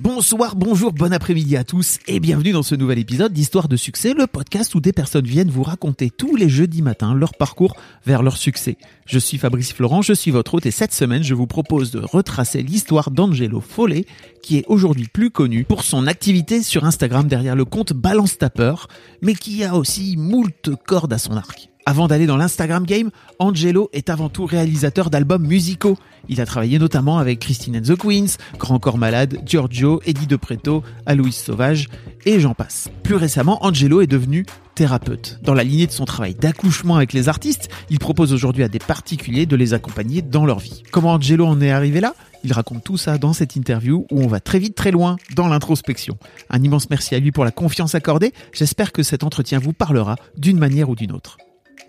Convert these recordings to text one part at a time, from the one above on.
Bonsoir, bonjour, bon après-midi à tous et bienvenue dans ce nouvel épisode d'Histoire de succès, le podcast où des personnes viennent vous raconter tous les jeudis matins leur parcours vers leur succès. Je suis Fabrice Florent, je suis votre hôte et cette semaine je vous propose de retracer l'histoire d'Angelo Follet qui est aujourd'hui plus connu pour son activité sur Instagram derrière le compte Balance Tapper mais qui a aussi moult cordes à son arc. Avant d'aller dans l'Instagram game, Angelo est avant tout réalisateur d'albums musicaux. Il a travaillé notamment avec Christine and the Queens, Grand Corps Malade, Giorgio, Eddie De Preto, Aloïs Sauvage et j'en passe. Plus récemment, Angelo est devenu thérapeute. Dans la lignée de son travail d'accouchement avec les artistes, il propose aujourd'hui à des particuliers de les accompagner dans leur vie. Comment Angelo en est arrivé là? Il raconte tout ça dans cette interview où on va très vite très loin dans l'introspection. Un immense merci à lui pour la confiance accordée. J'espère que cet entretien vous parlera d'une manière ou d'une autre.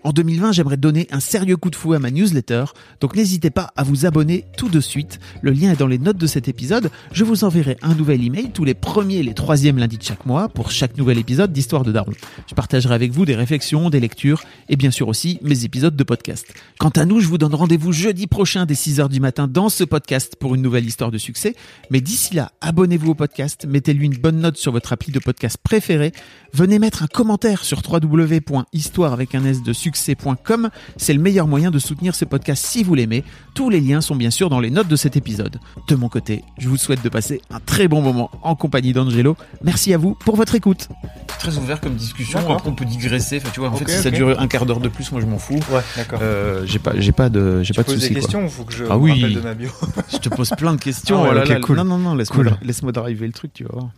En 2020, j'aimerais donner un sérieux coup de fouet à ma newsletter, donc n'hésitez pas à vous abonner tout de suite. Le lien est dans les notes de cet épisode. Je vous enverrai un nouvel email tous les premiers et les troisièmes lundis de chaque mois pour chaque nouvel épisode d'Histoire de Daron. Je partagerai avec vous des réflexions, des lectures et bien sûr aussi mes épisodes de podcast. Quant à nous, je vous donne rendez-vous jeudi prochain dès 6h du matin dans ce podcast pour une nouvelle histoire de succès. Mais d'ici là, abonnez-vous au podcast, mettez-lui une bonne note sur votre appli de podcast préféré, venez mettre un commentaire sur www.histoire avec un s de succès.com. C'est le meilleur moyen de soutenir ce podcast si vous l'aimez. Tous les liens sont bien sûr dans les notes de cet épisode. De mon côté, je vous souhaite de passer un très bon moment en compagnie d'Angelo. Merci à vous pour votre écoute. Très ouvert comme discussion. Après, on peut digresser. Enfin, tu vois, en fait, si ça dure un quart d'heure de plus, moi je m'en fous. Ouais, d'accord. Euh, j'ai pas, j'ai pas de, j'ai tu pas de poses soucis. des quoi. questions ou faut que je Ah oui. de ma bio Je te pose plein de questions. Ah ouais, Oh là ok, là, cool. Non, non, non, laisse-moi, Cool. driver le truc, tu vas voir.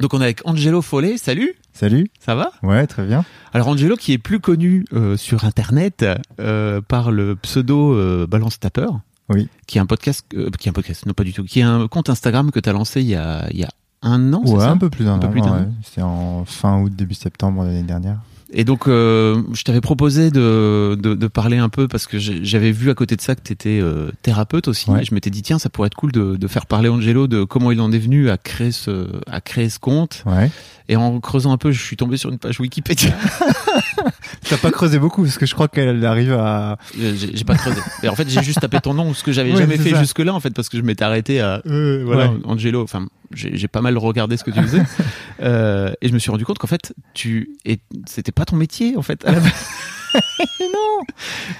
Donc on est avec Angelo Follet. Salut, Salut. ça va? Ouais, très bien. Alors Angelo qui est plus connu euh, sur internet euh, par le pseudo euh, Balance Tapper. Oui. Qui est un podcast, qui est un podcast, non pas du tout, qui est un compte Instagram que tu as lancé il y a, il y a un an, c'est Ouais, ça? un peu plus d'un Un peu an. plus d'un ouais. an. C'était en fin août, début septembre de l'année dernière. Et donc, euh, je t'avais proposé de, de, de parler un peu parce que j'avais vu à côté de ça que tu étais thérapeute aussi. Ouais. Et je m'étais dit, tiens, ça pourrait être cool de, de faire parler Angelo de comment il en est venu à créer ce, à créer ce compte. Ouais. Et en creusant un peu, je suis tombé sur une page Wikipédia. T'as pas creusé beaucoup parce que je crois qu'elle arrive à. Euh, j'ai pas creusé. Et en fait, j'ai juste tapé ton nom, ce que j'avais jamais fait jusque-là, en fait, parce que je m'étais arrêté à euh, voilà, Ouais. Angelo. Enfin, j'ai pas mal regardé ce que tu faisais, euh, et je me suis rendu compte qu'en fait, tu et c'était pas ton métier, en fait. base. non.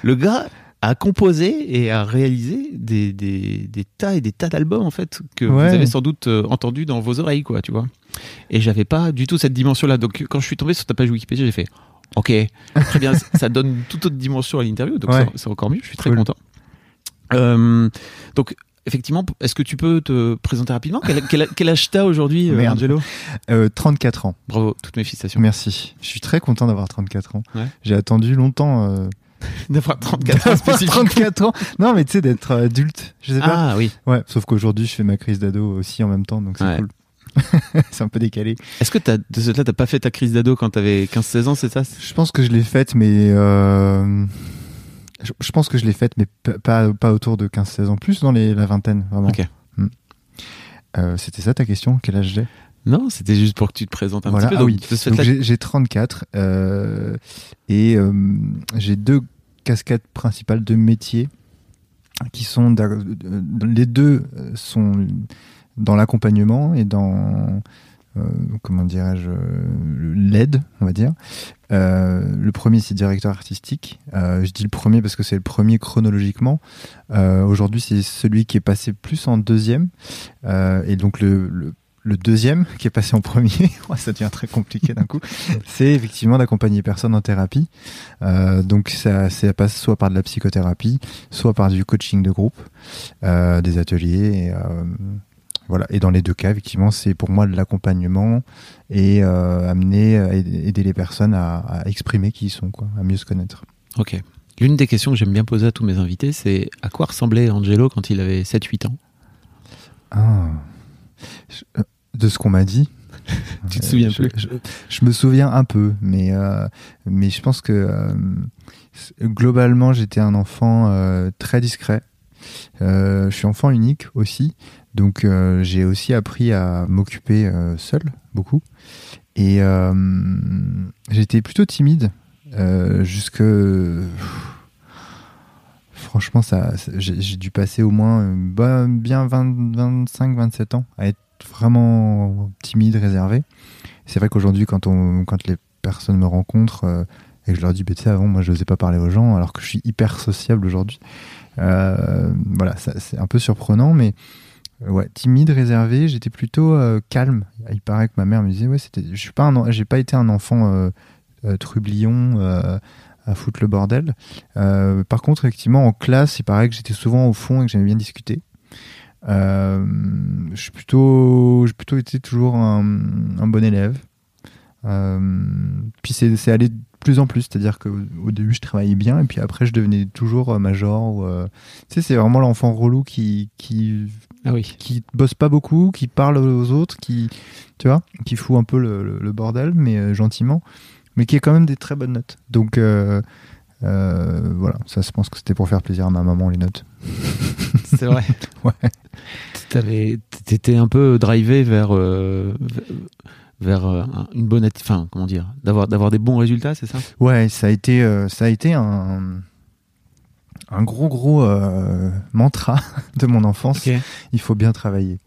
Le gars a composé et a réalisé des, des, des tas et des tas d'albums en fait que Ouais. vous avez sans doute euh, entendu dans vos oreilles quoi tu vois et j'avais pas du tout cette dimension là donc quand je suis tombé sur ta page Wikipédia j'ai fait ok très bien ça donne toute autre dimension à l'interview donc Ouais. c'est- encore mieux je suis très Cool. content Euh, donc effectivement est-ce que tu peux te présenter rapidement? Quel, quel, quel âge t'as aujourd'hui euh. Angelo? Euh, 34 ans. bravo toutes mes félicitations Merci. Je suis très content d'avoir 34 ans. Ouais. J'ai attendu longtemps. Euh, d'avoir 34 ans d'avoir spécifiquement 34 ans. Non, mais tu sais, d'être euh, adulte. Je sais pas. ah oui Ouais. Sauf qu'aujourd'hui, je fais ma crise d'ado aussi en même temps, donc c'est Ouais. cool. c'est un peu décalé. est-ce que t'as de ce là t'as pas fait ta crise d'ado quand t'avais 15-16 ans c'est ça? Je pense que je l'ai faite, mais euh, je, je pense que je l'ai faite, mais pas pas autour de 15-16 ans, plus dans les, la vingtaine, vraiment. Ok. Hmm. Euh, C'était ça ta question? Quel âge j'ai? Non, c'était juste pour que tu te présentes un Voilà, petit peu. ah oui. de j'ai j'ai 34 euh, et euh, j'ai deux casquettes principales, deux métiers qui sont euh, les deux sont dans l'accompagnement et dans euh, comment dirais-je l'aide, on va dire. Le premier c'est directeur artistique. Je dis le premier parce que c'est le premier chronologiquement. Aujourd'hui c'est celui qui est passé plus en deuxième et donc le, le le deuxième qui est passé en premier, ça devient très compliqué d'un coup, c'est effectivement d'accompagner les personnes en thérapie. Euh, donc ça, ça passe soit par de la psychothérapie, soit par du coaching de groupe, euh, des ateliers. Et, euh, voilà. Et dans les deux cas, effectivement, c'est pour moi de l'accompagnement et amener, aider aider les personnes à, à exprimer qui ils sont, quoi, à mieux se connaître. Ok. L'une des questions que j'aime bien poser à tous mes invités, c'est à quoi ressemblait Angelo quand il avait 7-8 ans? Ah. Euh, De ce qu'on m'a dit. Tu te Euh, souviens je, plus je, je me souviens un peu, mais, euh, mais je pense que euh, globalement, j'étais un enfant euh, très discret. Euh, je suis enfant unique aussi, donc euh, j'ai aussi appris à m'occuper euh, seul, beaucoup. Et euh, j'étais plutôt timide euh, jusque. Franchement, ça, j'ai dû passer au moins euh, bah, bien 20, 25, 27 ans à être vraiment timide, réservé. C'est vrai qu'aujourd'hui, quand, quand les personnes me rencontrent euh, et que je leur dis, bah, tu sais, avant, moi, je n'osais pas parler aux gens, alors que je suis hyper sociable aujourd'hui. Euh, voilà, c'est un peu surprenant, mais euh, ouais, timide, réservé, j'étais plutôt calme. Il paraît que ma mère me disait, ouais, je suis pas, j'ai pas été un enfant trublion. à foutre le bordel. Par contre, effectivement, en classe, il paraît que j'étais souvent au fond et que j'aimais bien discuter. Euh, je suis plutôt, j'ai plutôt été toujours un, un bon élève. Euh, puis c'est, c'est allé de plus en plus, c'est-à-dire qu'au au début je travaillais bien et puis après je devenais toujours euh, major. Euh, tu sais, c'est vraiment l'enfant relou qui, qui, Ah oui. qui bosse pas beaucoup, qui parle aux autres, qui, tu vois, qui fout un peu le, le- le bordel, mais gentiment, mais qui a quand même des très bonnes notes. Donc euh, voilà, ça, je pense que c'était pour faire plaisir à ma maman les notes. C'est vrai. Ouais. T'avais- T'étais un peu drivé vers, euh, vers euh, un- une bonne, enfin, comment dire, d'avoir d'avoir des bons résultats, c'est ça? Ouais, ça a été, euh, ça a été un, un gros gros euh, mantra de mon enfance. Il faut bien travailler.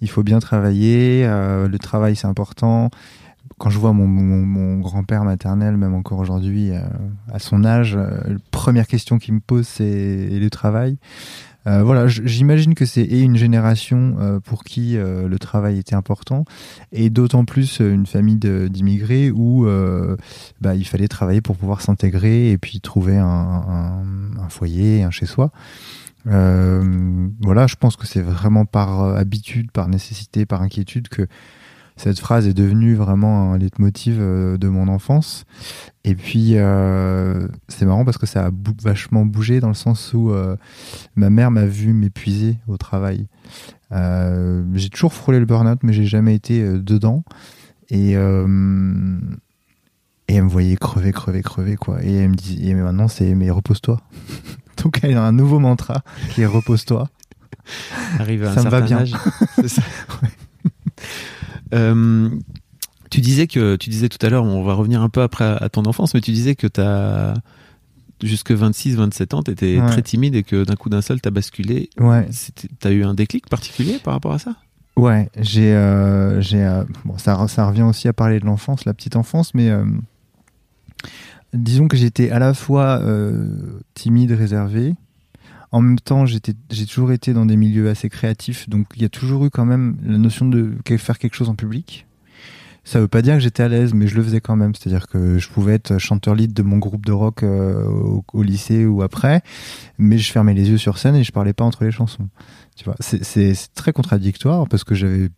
Il faut bien travailler. euh, le travail, c'est important. Quand je vois mon, mon, mon grand-père maternel, même encore aujourd'hui, euh, à son âge, euh, première question qu'il me pose, c'est le travail? Euh, voilà, j'imagine que c'est une génération euh, pour qui euh, le travail était important, et d'autant plus euh, une famille d'immigrés où bah, il fallait travailler pour pouvoir s'intégrer et puis trouver un, un, un foyer, un chez-soi. Voilà, je pense que c'est vraiment par habitude, par nécessité, par inquiétude que cette phrase est devenue vraiment un leitmotiv euh, de mon enfance. Et puis, euh, c'est marrant parce que ça a bou- vachement bougé dans le sens où euh, ma mère m'a vu m'épuiser au travail. Euh, j'ai toujours frôlé le burn-out, mais j'ai jamais été dedans. Et, et elle me voyait crever, crever, crever, quoi. Et elle me dit, et maintenant, c'est, mais repose-toi. Donc, elle a un nouveau mantra qui est repose-toi. Arrive à un Ça me va bien. âge. Ça. tu disais que tu disais tout à l'heure, on va revenir un peu après à, à ton enfance, mais tu disais que t'as jusque 26, 27 ans, t'étais Ouais. très timide et que d'un coup d'un seul t'as basculé. Ouais. C'était- T'as eu un déclic particulier par rapport à ça? Ouais, j'ai, euh, j'ai, euh, bon, ça, ça revient aussi à parler de l'enfance, la petite enfance, mais euh, disons que j'étais à la fois euh, timide, réservé. En même temps, j'ai toujours été dans des milieux assez créatifs, donc il y a toujours eu quand même la notion de faire quelque chose en public. Ça veut pas dire que j'étais à l'aise, mais je le faisais quand même. C'est-à-dire que je pouvais être chanteur lead de mon groupe de rock euh, au, lycée ou après, mais je fermais les yeux sur scène et je parlais pas entre les chansons. Tu vois, c'est, très contradictoire parce que j'avais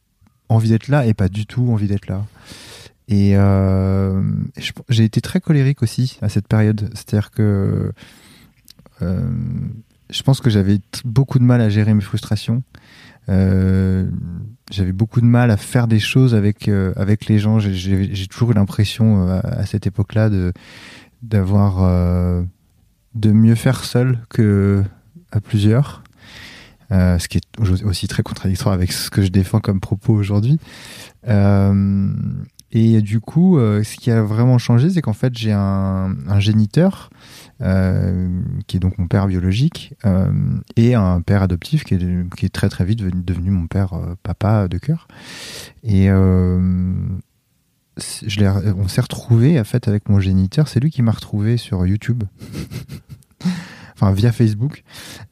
envie d'être là et pas du tout envie d'être là. Et euh, j'ai été très colérique aussi à cette période. C'est-à-dire que euh, je pense que j'avais beaucoup de mal à gérer mes frustrations. Euh, j'avais beaucoup de mal à faire des choses avec euh, avec les gens. J'ai- toujours eu l'impression euh, à, cette époque-là de d'avoir euh, de mieux faire seul que à plusieurs. Euh, ce qui est aussi très contradictoire avec ce que je défends comme propos aujourd'hui. Et du coup, euh, ce qui a vraiment changé, c'est qu'en fait, j'ai un, un géniteur, euh, qui est donc mon père biologique, euh, et un père adoptif qui est, qui est très très vite devenu, devenu mon père euh, papa de cœur. Et euh, je on s'est retrouvé en fait avec mon géniteur. C'est lui qui m'a retrouvé sur YouTube. enfin via Facebook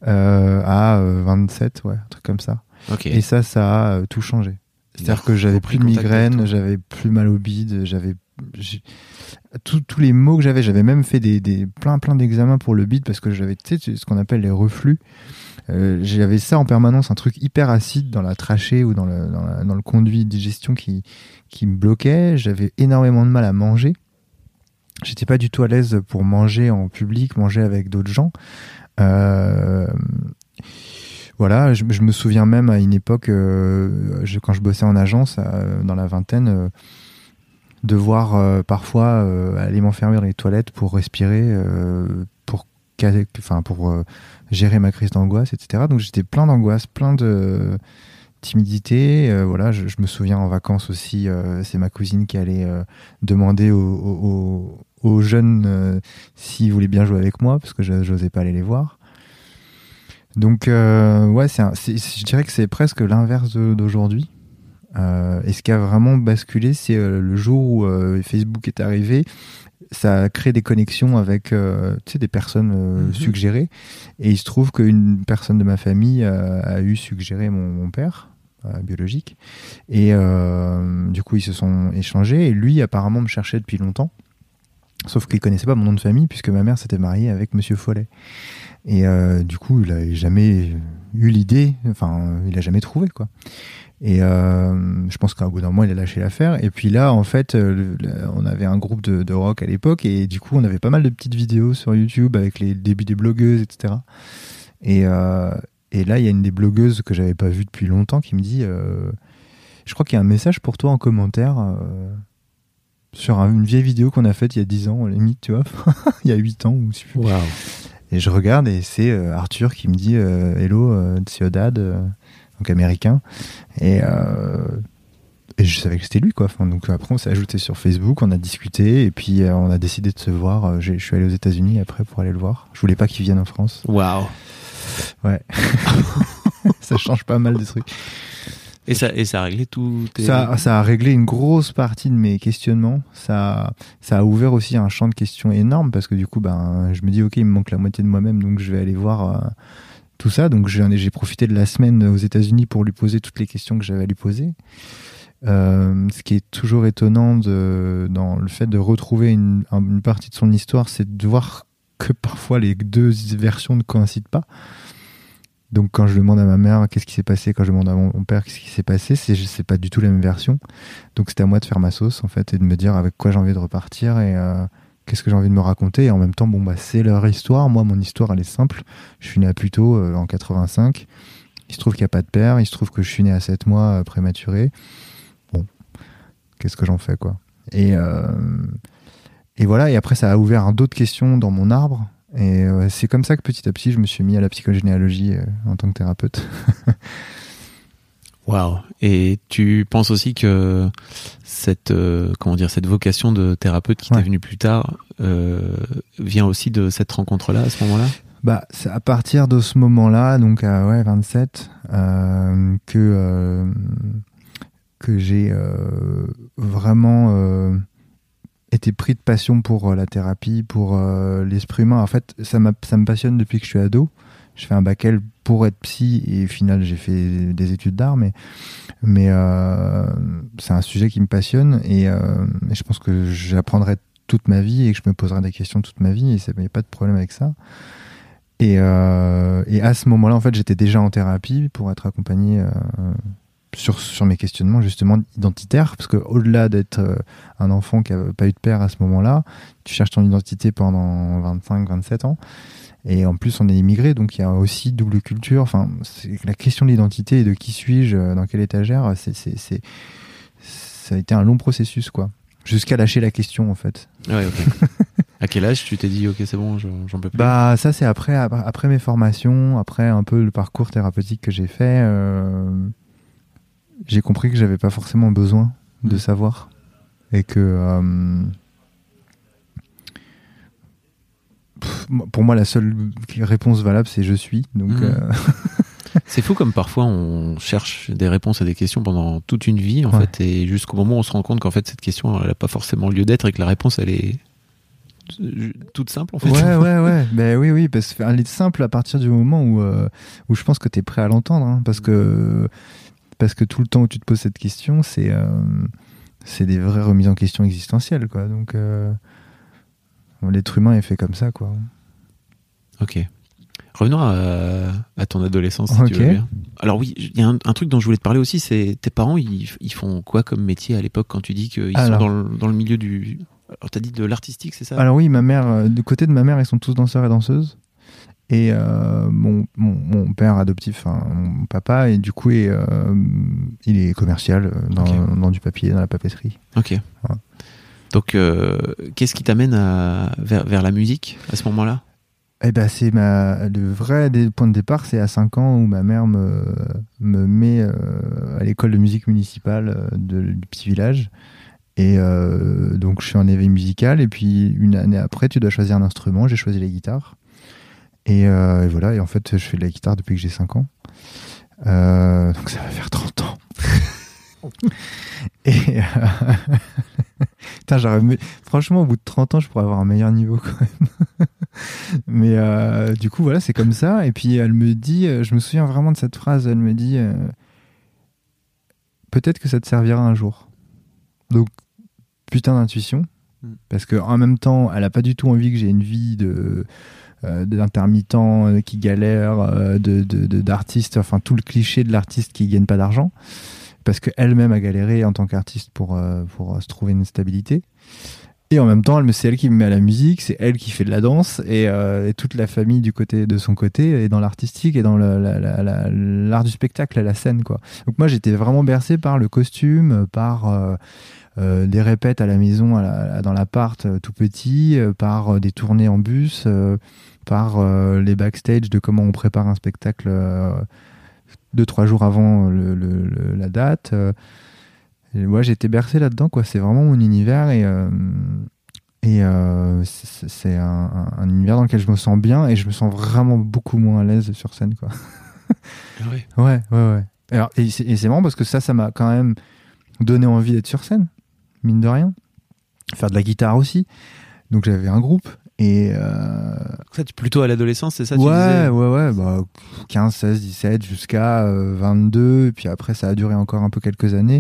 euh, à euh, 27 ouais un truc comme ça Ok. et ça ça a tout changé c'est-à-dire que j'avais plus de migraine, j'avais plus mal au bide, j'avais tous les mots que j'avais, j'avais même fait des, des plein plein d'examens pour le bide parce que j'avais tu sais ce qu'on appelle les reflux. Euh, j'avais ça en permanence, un truc hyper acide dans la trachée ou dans le, dans, la- dans le conduit de digestion qui, qui me bloquait. J'avais énormément de mal à manger. j'étais pas du tout à l'aise pour manger en public, manger avec d'autres gens. Euh, voilà, je, me souviens même à une époque, euh, quand je bossais en agence, dans la vingtaine, de voir parfois aller m'enfermer dans les toilettes pour respirer, pour, gérer ma crise d'angoisse, etc. Donc j'étais plein d'angoisse, plein de timidité. Euh, voilà, je, me souviens en vacances aussi, euh, c'est ma cousine qui allait euh, demander aux, jeunes s'ils voulaient bien jouer avec moi parce que je n'osais pas aller les voir. Donc ouais, c'est je dirais que c'est presque l'inverse d'aujourd'hui. et ce qui a vraiment basculé, c'est le jour où Facebook est arrivé ça a créé des connexions avec des personnes mhm. suggérées. Et il se trouve qu'une personne de ma famille a eu suggéré mon père. Euh, biologique. Et euh, du coup, ils se sont échangés. Et lui, apparemment, me cherchait depuis longtemps. Sauf qu'il connaissait pas mon nom de famille puisque ma mère s'était mariée avec Monsieur Follet. Et euh, du coup, il a jamais eu l'idée, enfin, il a jamais trouvé quoi. Et je pense qu'à bout d'un moment, il a lâché l'affaire. Et puis là, en fait, on avait un groupe de, rock à l'époque et du coup, on avait pas mal de petites vidéos sur YouTube avec les débuts des blogueuses, etc. Et, et là, il y a une des blogueuses que j'avais pas vue depuis longtemps qui me dit euh, Je crois qu'il y a un message pour toi en commentaire euh, sur une vieille vidéo qu'on a faite il y a 10 ans, limite, tu vois, il y a 8 ans ou wow. Et je regarde et c'est euh, Arthur qui me dit Hello, Ciudad, donc américain. Et, et je savais que c'était lui, quoi. donc après, on s'est ajouté sur Facebook, on a discuté et puis on a décidé de se voir. Je suis allé aux États-Unis après pour aller le voir. Je voulais pas qu'il vienne en France. Waouh! Ouais. ça change pas mal de trucs. Et ça, et ça a réglé tout ça, ça a réglé une grosse partie de mes questionnements. Ça, ça a ouvert aussi un champ de questions énorme parce que du coup, ben, je me dis, ok, il me manque la moitié de moi-même, donc je vais aller voir euh, tout ça. Donc j'ai profité de la semaine aux États-Unis pour lui poser toutes les questions que j'avais à lui poser. Euh, ce qui est toujours étonnant de, dans le fait de retrouver une, une partie de son histoire, c'est de voir que parfois les deux versions ne coïncident pas. Donc quand je demande à ma mère qu'est-ce qui s'est passé, quand je demande à mon père qu'est-ce qui s'est passé, c'est c'est pas du tout la même version. Donc c'était à moi de faire ma sauce en fait et de me dire avec quoi j'ai envie de repartir et euh, qu'est-ce que j'ai envie de me raconter. Et en même temps, bon bah c'est leur histoire. Moi, mon histoire elle est simple. Je suis né à Puteaux euh, en 85. Il se trouve qu'il n'y a pas de père. Il se trouve que je suis né à 7 mois euh, prématuré. Bon, qu'est-ce que j'en fais quoi? Et et voilà, et après ça a ouvert d'autres questions dans mon arbre. Et euh, c'est comme ça que petit à petit, je me suis mis à la psychogénéalogie euh, en tant que thérapeute. Waouh. Et tu penses aussi que cette euh, comment dire cette vocation de thérapeute qui t'est venue plus tard vient aussi de cette rencontre-là à ce moment-là? Bah, c'est à partir de ce moment-là, donc à ouais 27, que que j'ai vraiment été pris de passion pour euh, la thérapie, pour euh, l'esprit humain. En fait, ça, ça me passionne depuis que je suis ado. Je fais un bac L pour être psy et au final j'ai fait des études d'art, mais, mais euh, c'est un sujet qui me passionne et, je pense que j'apprendrai toute ma vie et que je me poserai des questions toute ma vie et il n'y a pas de problème avec ça. Et, et à ce moment-là, en fait, j'étais déjà en thérapie pour être accompagné sur, sur mes questionnements justement identitaires, parce que au-delà d'être euh, un enfant qui n'a pas eu de père à ce moment-là, tu cherches ton identité pendant 25-27 ans, et en plus on est immigré, donc il y a aussi double culture. Enfin, la question de l'identité et de qui suis-je, euh, dans quelle étagère, c'est, c'est, ça a été un long processus, quoi, jusqu'à lâcher la question en fait. Ah ouais, à quel âge tu t'es dit ok c'est bon j'en peux plus? Bah ça c'est après après mes formations, après un peu le parcours thérapeutique que j'ai fait. Euh j'ai compris que j'avais pas forcément besoin de mm. savoir et que euh, pour moi la seule réponse valable c'est je suis donc mm. euh, c'est fou comme parfois on cherche des réponses à des questions pendant toute une vie en fait et jusqu'au moment où on se rend compte qu'en fait cette question elle n'a pas forcément lieu d'être et que la réponse elle est toute simple en fait. Ouais, ouais, ouais. ben oui, oui, parce qu'elle est simple à partir du moment où, euh, où je pense que tu es prêt à l'entendre. Hein, parce que parce que tout le temps où tu te poses cette question, c'est euh, c'est des vraies remises en question existentielles, quoi. Donc, euh, l'être humain est fait comme ça, quoi. Ok. Revenons à, ton adolescence, si tu veux bien. Alors oui, il y a un, truc dont je voulais te parler aussi, c'est tes parents, ils, font quoi comme métier à l'époque quand tu dis qu'ils sont dans le, dans le, milieu du Alors, t'as dit de l'artistique, c'est ça? Alors oui, ma mère, euh, du côté de ma mère, ils sont tous danseurs et danseuses. Et euh, mon, mon, mon père adoptif, enfin, mon papa, et du coup, est, euh, il est commercial euh, dans, dans du papier, dans la papeterie. Ok. Donc, euh, qu'est-ce qui t'amène vers, vers la musique à ce moment-là? Eh ben, c'est ma, le vrai point de départ, c'est à 5 ans où ma mère me, me met à l'école de musique municipale de- du petit village. Et donc, je suis en éveil musical. Et puis, une année après, tu dois choisir un instrument. J'ai choisi la guitare. Et, euh, et voilà. Et en fait, je fais de la guitare depuis que j'ai 5 ans. Euh, donc, ça va faire 30 ans. et. euh, Putain, j'aurais Franchement, au bout de 30 ans, je pourrais avoir un meilleur niveau quand même. Mais euh, du coup, voilà, c'est comme ça. Et puis, elle me dit, je me souviens vraiment de cette phrase, elle me dit, peut-être que ça te servira un jour. Donc, putain d'intuition. Mm. Parce qu'en même temps, elle a pas du tout envie que j'ai une vie de euh, d'intermittent euh, qui galère, euh, de de- de- d'artiste, enfin tout le cliché de l'artiste qui gagne pas d'argent. Parce qu'elle-même a galéré en tant qu'artiste pour, pour se trouver une stabilité. Et en même temps, c'est elle qui me met à la musique, c'est elle qui fait de la danse, et, toute la famille du côté de son côté est dans l'artistique et dans l'art du spectacle, la scène, quoi. Donc moi, j'étais vraiment bercé par le costume, par des répètes à la maison, à dans l'appart tout petit, par des tournées en bus, par euh, les backstage de comment on prépare un spectacle euh, deux trois jours avant le- le- le- la date. euh, et ouais, j'ai été bercé là-dedans, quoi. C'est vraiment mon univers et euh, et euh, c'est un, un- un univers dans lequel je me sens bien et je me sens vraiment beaucoup moins à l'aise sur scène, quoi. ouais. Ouais, ouais, ouais. Alors, et c'est et c'est marrant parce que ça, ça m'a quand même donné envie d'être sur scène, mine de rien. Faire de la guitare aussi. Donc j'avais un groupe et euh, Ça, tu plutôt à l'adolescence, c'est ça tu ouais, disais ouais, ouais, bah 15, 16, 17 jusqu'à euh, 22 et puis après ça a duré encore un peu quelques années.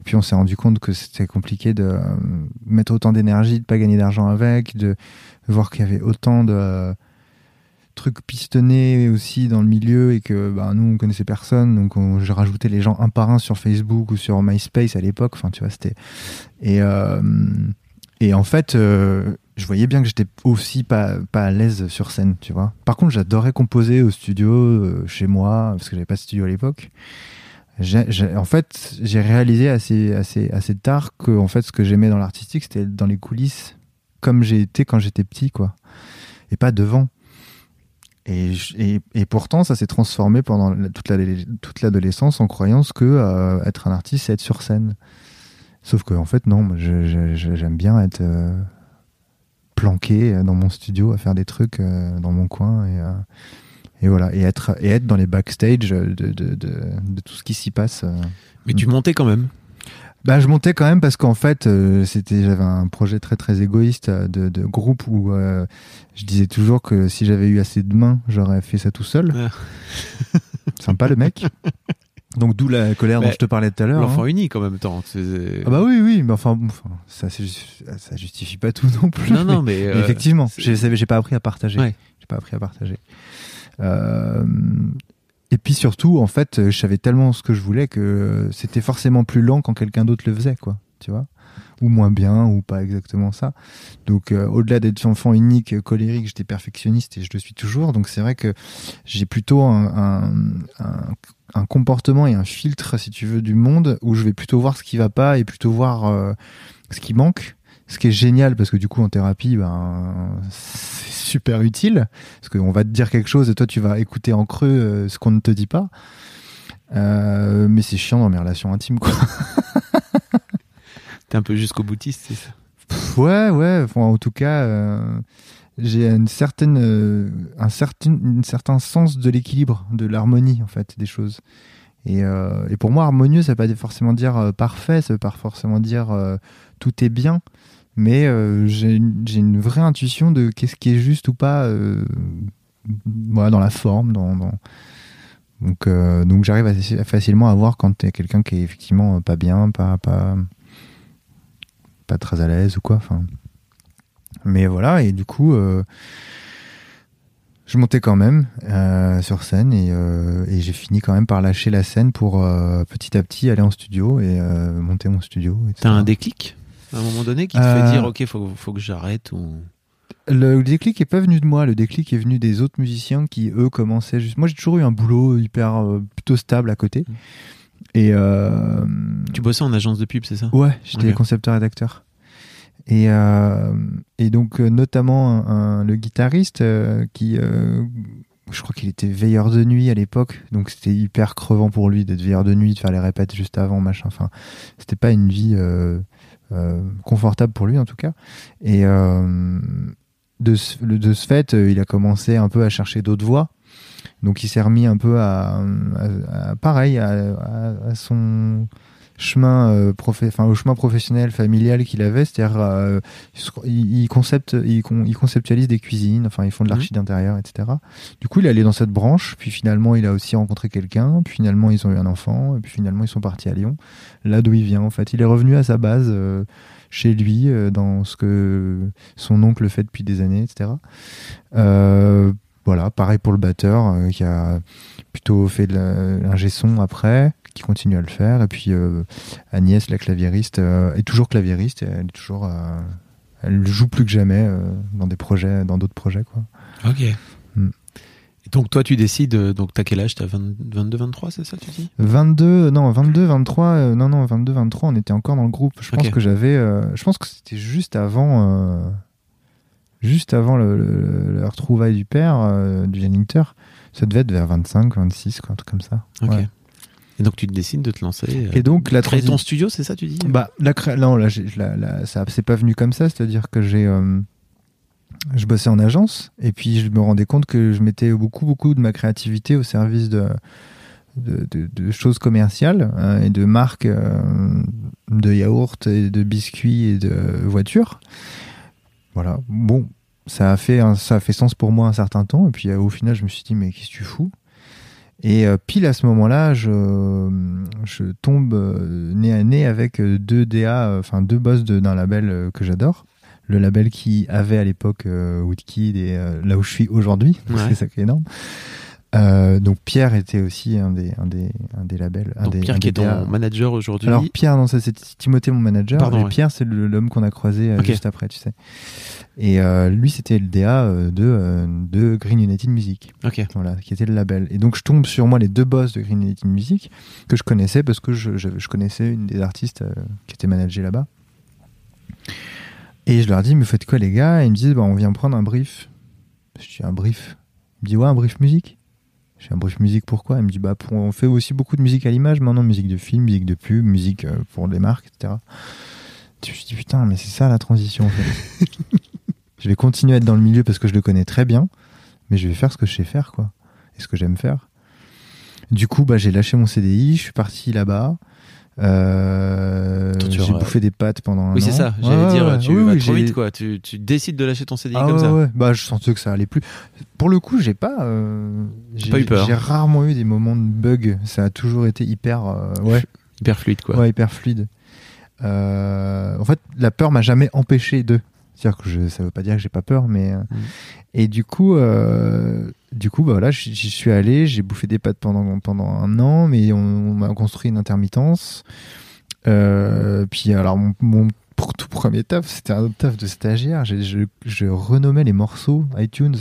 Et puis on s'est rendu compte que c'était compliqué de euh, mettre autant d'énergie, de pas gagner d'argent avec, de voir qu'il y avait autant de euh, trucs pistonnés aussi dans le milieu et que bah, nous on connaissait personne donc on, je rajoutais les gens un par un sur Facebook ou sur MySpace à l'époque enfin tu vois c'était et euh, et en fait euh, je voyais bien que j'étais aussi pas pas à l'aise sur scène tu vois. Par contre j'adorais composer au studio euh, chez moi parce que j'avais pas de studio à l'époque. En fait j'ai réalisé assez assez assez tard que fait ce que j'aimais dans l'artistique c'était dans les coulisses comme j'ai été quand j'étais petit quoi et pas devant. Et, et, et pourtant, ça s'est transformé pendant toute la- toute l'adolescence en croyance que euh, être un artiste, c'est être sur scène. Sauf que, en fait, non, j'aime bien être euh, planqué dans mon studio à faire des trucs euh, dans mon coin et, euh, et voilà, et être, et être dans les backstage de, de, de, de tout ce qui s'y passe. euh. Mais tu montais quand même. Bah, je montais quand même parce qu'en fait, euh, c'était, j'avais un projet très très égoïste euh, de, de groupe où euh, je disais toujours que si j'avais eu assez de mains, j'aurais fait ça tout seul. Sympa le mec. Donc d'où la colère dont je te parlais tout à l'heure. L'enfant hein. unique en même temps. c'est- Ah bah oui, oui, mais enfin, ça, ça justifie pas tout non plus. Non, non, mais. Mais euh, effectivement, j'ai j'ai pas appris à partager. Ouais. J'ai pas appris à partager. Euh, et puis surtout, en fait, je savais tellement ce que je voulais que c'était forcément plus lent quand quelqu'un d'autre le faisait, quoi. Tu vois Ou moins bien, ou pas exactement ça. Donc, euh, au-delà d'être enfant unique, colérique, j'étais perfectionniste et je le suis toujours. Donc, c'est vrai que j'ai plutôt un, un, comportement et un filtre, si tu veux, du monde où je vais plutôt voir ce qui va pas et plutôt voir euh, ce qui manque. Ce qui est génial parce que du coup en thérapie, ben, c'est super utile parce qu'on va te dire quelque chose et toi tu vas écouter en creux euh, ce qu'on ne te dit pas. Mais c'est chiant dans mes relations intimes quoi. T'es un peu jusqu'au boutiste, c'est ça? Ouais, ouais. Enfin, en tout cas, euh, j'ai une certaine, euh, un certain, certain sens de l'équilibre, de l'harmonie en fait des choses. Et, euh, pour moi, harmonieux, ça veut pas forcément dire parfait, ça veut pas forcément dire tout est bien, mais j'ai une, vraie intuition de qu'est-ce qui est juste ou pas, dans la forme, donc donc j'arrive facilement à voir quand t'es quelqu'un qui est effectivement pas bien, pas pas pas très à l'aise ou quoi. Enfin, mais voilà et du coup. euh, je montais quand même euh, sur scène et, euh, et j'ai fini quand même par lâcher la scène pour petit à petit aller en studio et monter mon studio. T'as un déclic à un moment donné qui te fait dire ok faut faut que j'arrête ou? Le déclic est pas venu de moi, le déclic est venu des autres musiciens qui eux commençaient juste. Moi j'ai toujours eu un boulot hyper plutôt stable à côté. Et euh, tu bossais en agence de pub c'est ça? Ouais, j'étais concepteur rédacteur. Et, euh, et donc euh, notamment un- un- le guitariste euh, qui, je crois qu'il était veilleur de nuit à l'époque, donc c'était hyper crevant pour lui d'être veilleur de nuit, de faire les répètes juste avant, machin. Enfin, c'était pas une vie confortable pour lui en tout cas. Et de, ce, de ce fait, il a commencé un peu à chercher d'autres voies. Donc il s'est remis un peu à, à- à- pareil à, son chemin euh, enfin au chemin professionnel familial qu'il avait. C'est-à-dire euh, il, il il, con- il conceptualise des cuisines enfin ils font de Mhm. l'archi d'intérieur etc du coup il est allé dans cette branche puis finalement il a aussi rencontré quelqu'un puis finalement ils ont eu un enfant et puis finalement ils sont partis à Lyon. Là d'où il vient en fait. Il est revenu à sa base euh, chez lui euh, dans ce que son oncle fait depuis des années etc voilà pareil pour le batteur euh, qui a plutôt fait de la- l'ingé son après qui continue à le faire. Et puis euh, Agnès la claviériste euh, est toujours claviériste et elle est toujours elle joue plus que jamais dans des projets dans d'autres projets quoi. Ok. Mm. et donc toi tu décides donc t'as quel âge? T'as 20 22 23 c'est ça tu dis? 22 non 22 23 euh, non non 22 23 on était encore dans le groupe. Je pense que j'avais euh, je pense que c'était juste avant euh, juste avant le, le- le retrouvaille du père euh, du Janiter ça devait être vers 25 26 quoi un truc comme ça ok Ouais. et donc tu te décides de te lancer euh, et donc la créer ton studio c'est ça tu dis Bah, la cré- non, là, là, ça c'est pas venu comme ça, c'est-à-dire que j'ai, euh, je bossais en agence et puis je me rendais compte que je mettais beaucoup, beaucoup de ma créativité au service de, de, de- de choses commerciales euh, et de marques euh, de yaourts et de biscuits et de voitures. Voilà. Bon, ça a fait, un- ça a fait sens pour moi un certain temps et puis euh, au final, je me suis dit mais qu'est-ce que tu fous? Et euh, pile à ce moment-là, je, je tombe euh, nez à nez avec deux DA, enfin deux boss de- d'un label que j'adore. Le label qui avait à l'époque Woodkid et là où je suis aujourd'hui, Ouais. c'est ça qui est énorme. Euh, donc Pierre était aussi un des, un des, un des labels. Un donc des, Pierre un qui est ton manager aujourd'hui Alors Pierre, non, ça c'est Timothée mon manager. Pardon, et ouais. Pierre c'est l'homme qu'on a croisé euh, juste après, tu sais. Et euh, lui c'était le DA de, de Green United Music ok voilà, qui était le label. Et donc je tombe sur moi les deux boss de Green United Music que je connaissais parce que je, je- je connaissais une des artistes euh, qui était managée là-bas. Et je leur dis, mais faites quoi les gars? Et ils me disent, bah, on vient prendre un brief. Je dis, un brief? Il me dit, ouais, un brief musique. Je un brief musique pourquoi? Il me dit, bah, pour, on fait aussi beaucoup de musique à l'image maintenant, musique de film, musique de pub, musique euh, pour les marques, etc. Je me suis dit, putain, mais c'est ça la transition en fait. je vais continuer à être dans le milieu parce que je le connais très bien, mais je vais faire ce que je sais faire, quoi. Et ce que j'aime faire. Du coup, bah, j'ai lâché mon CDI, je suis parti là-bas. Euh, j'ai bouffé des pattes pendant un oui c'est ça j'allais ouais, dire ouais. tu Oui, vas oui, trop j'ai- vite quoi tu, tu décides de lâcher ton CDI ah comme ouais, ça. Bah, je sentais que ça allait plus. Pour le coup, j'ai pas. euh, j'ai pas eu peur. J'ai rarement eu des moments de bug. Ça a toujours été hyper. euh, ouais, hyper fluide quoi ouais, hyper fluide. Euh, en fait, la peur m'a jamais empêché de. C'est-à-dire que je, ça veut pas dire que j'ai pas peur, mais euh, Mm. et du coup, euh, du coup, bah voilà, j'y suis allé, j'ai bouffé des pattes pendant pendant un an, mais on, on m'a construit une intermittence. Euh, puis alors mon, mon pour tout premier taf, c'était un taf de stagiaire. J'ai- Je, je renommais les morceaux iTunes.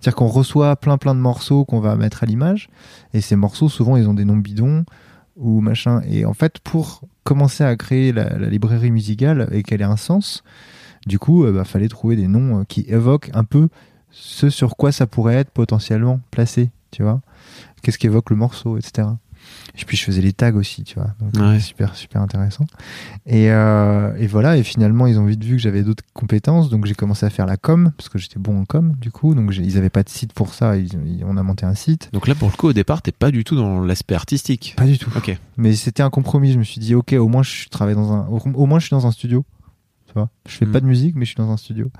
C'est-à-dire qu'on reçoit plein plein de morceaux qu'on va mettre à l'image, et ces morceaux souvent ils ont des noms bidons ou machin. Et en fait, pour commencer à créer la, la librairie musicale et qu'elle ait un sens, du coup, il bah, fallait trouver des noms euh, qui évoquent un peu ce sur quoi ça pourrait être potentiellement placé, tu vois. Qu'est-ce qu'évoque le morceau, etc. Et puis je faisais les tags aussi, tu vois. Donc Ouais. super, super intéressant. Et, euh, et voilà, et finalement, ils ont vite vu que j'avais d'autres compétences, donc j'ai commencé à faire la com, parce que j'étais bon en com, du coup. Donc ils avaient pas de site pour ça, ils- ils- on a monté un site. donc là pour le coup au départ t'es pas du tout dans l'aspect artistique Pas du tout. ok Mais c'était un compromis. Je me suis dit, ok, au moins je travaille dans un, au, au moins je suis dans un studio. Tu vois, je fais Mm. pas de musique, mais je suis dans un studio.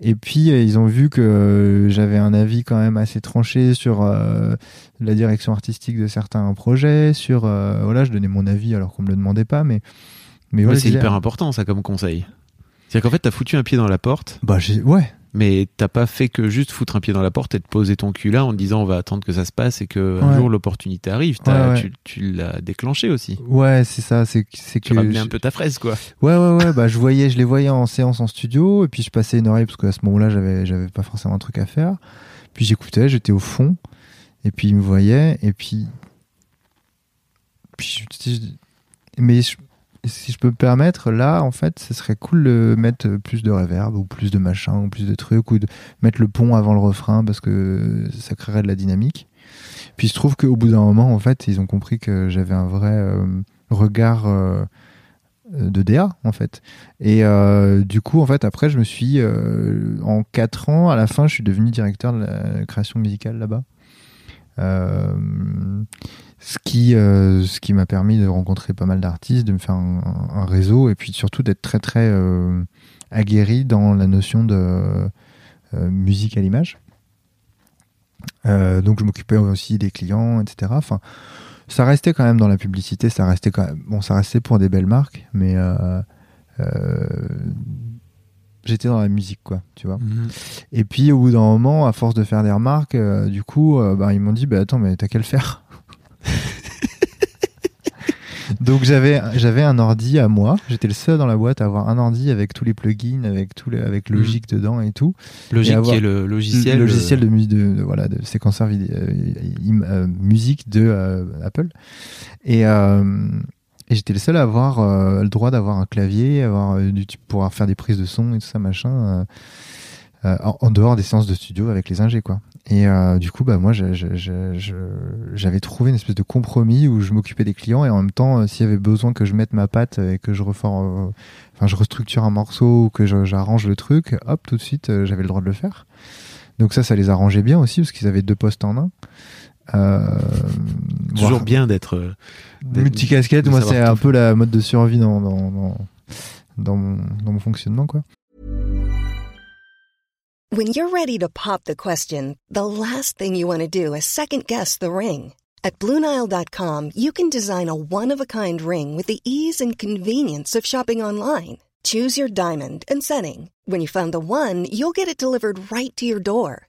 Et puis euh, ils ont vu que euh, j'avais un avis quand même assez tranché sur euh, la direction artistique de certains projets, sur euh, voilà, je donnais mon avis alors qu'on me le demandait pas, mais mais voilà, c'est hyper important ça comme conseil c'est à dire qu'en fait t'as foutu un pied dans la porte Bah j'ai, ouais. Mais t'as pas fait que juste foutre un pied dans la porte et te poser ton cul là en te disant on va attendre que ça se passe et que un jour l'opportunité arrive. T'as- Ouais, ouais. Tu, tu l'as déclenché aussi. Ouais, c'est ça. C'est c'est Tu que ramenais je- un peu ta fraise quoi. Ouais, ouais, ouais. bah, je voyais, je les voyais en séance en studio, et puis je passais une oreille parce qu'à ce moment-là, j'avais, j'avais pas forcément un truc à faire. Puis j'écoutais, j'étais au fond, et puis ils me voyaient, et puis, puis je- mais je- si je peux me permettre, là, en fait, ce serait cool de mettre plus de reverb ou plus de machin ou plus de trucs ou de mettre le pont avant le refrain parce que ça créerait de la dynamique. Puis il se trouve qu'au bout d'un moment, en fait, ils ont compris que j'avais un vrai euh, regard euh, de DA, en fait. Et euh, du coup, en fait, après, je me suis, euh, en 4 ans, à la fin, je suis devenu directeur de la création musicale là-bas. Euh, ce qui, euh, ce qui m'a permis de rencontrer pas mal d'artistes, de me faire un, réseau et puis surtout d'être très très euh, aguerri dans la notion de musique à l'image. Donc je m'occupais aussi des clients, etc. Enfin, ça restait quand même dans la publicité, ça restait quand bon, ça restait pour des belles marques, mais j'étais dans la musique, quoi, tu vois. Et puis au bout d'un moment, à force de faire des remarques, euh, du coup, euh, bah, ils m'ont dit, bah attends, mais t'as qu'à le faire. Donc j'avais j'avais un ordi à moi. J'étais le seul dans la boîte à avoir un ordi avec tous les plugins, avec les avec Logic dedans et tout. Logique Et avoir- qui est le logiciel. le logiciel de, mu- de, de- voilà de séquenceur vidéo, euh, musique de Apple. Et, et j'étais le seul à avoir euh, le droit d'avoir un clavier, avoir euh, pouvoir faire des prises de son et tout ça machin. euh, euh, en, en dehors des séances de studio avec les ingés quoi. Et euh, du coup bah moi j'avais trouvé une espèce de compromis où je m'occupais des clients et en même temps s'il y avait besoin que je mette ma patte et que je reforme, enfin je restructure un morceau ou que j'arrange le truc, hop tout de suite j'avais le droit de le faire. Donc ça ça les arrangeait bien aussi parce qu'ils avaient deux postes en un. Euh, Toujours bien d'être. euh, multicasquette moi c'est un peu la mode de survie dans dans, dans, dans mon, dans mon fonctionnement quoi. When you're ready to pop the question, the last thing you want to do is second guess the ring. At Bluenile.com, you can design a one of a kind ring with the ease and convenience of shopping online. Choose your diamond and setting. When you find the one, you'll get it delivered right to your door.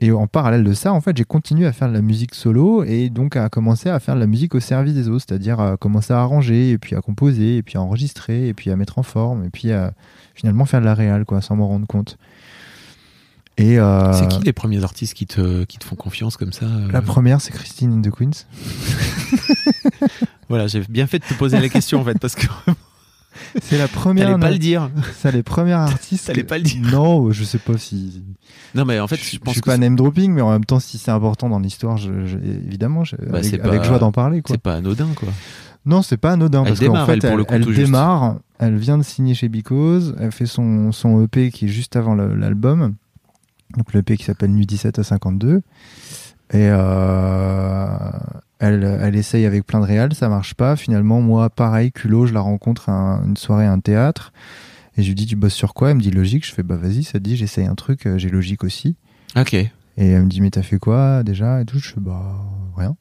et en parallèle de ça, en fait, j'ai continué à faire de la musique solo et donc à commencer à faire de la musique au service des autres, c'est-à-dire à commencer à arranger et puis à composer et puis à enregistrer et puis à mettre en forme et puis à finalement faire de la réal, quoi, sans m'en rendre compte. Et euh, C'est qui les premiers artistes qui te, qui te font confiance comme ça euh la première, c'est Christine and the Queens. Voilà, j'ai bien fait de te poser la question en fait parce que C'est la première. t'allais pas le dire. C'est les premières artistes. T'allais pas le dire. Non, je sais pas si. Non mais en fait, je, je, je pense suis que pas name dropping, mais en même temps, si c'est important dans l'histoire, je, je- évidemment, je- Bah, avec, c'est avec pas- joie d'en parler. C'est pas anodin quoi. Non, c'est pas anodin Elle parce qu'en fait, elle, pour elle, le coup, elle tout juste. démarre. Elle vient de signer chez Because. Elle fait son, son EP qui est juste avant l'album. Donc l'EP qui s'appelle Nuit 17 à 52. Et euh, elle, elle essaye avec plein de réals, ça marche pas. Finalement, moi, pareil, culot, je la rencontre à un- une soirée à un théâtre. Et je lui dis, tu bosses sur quoi? Elle me dit logique. Je fais, bah vas-y, ça te dit, j'essaye un truc, euh, j'ai logique aussi. Ok. Et elle me dit, mais t'as fait quoi déjà? Et tout. Je fais, bah rien.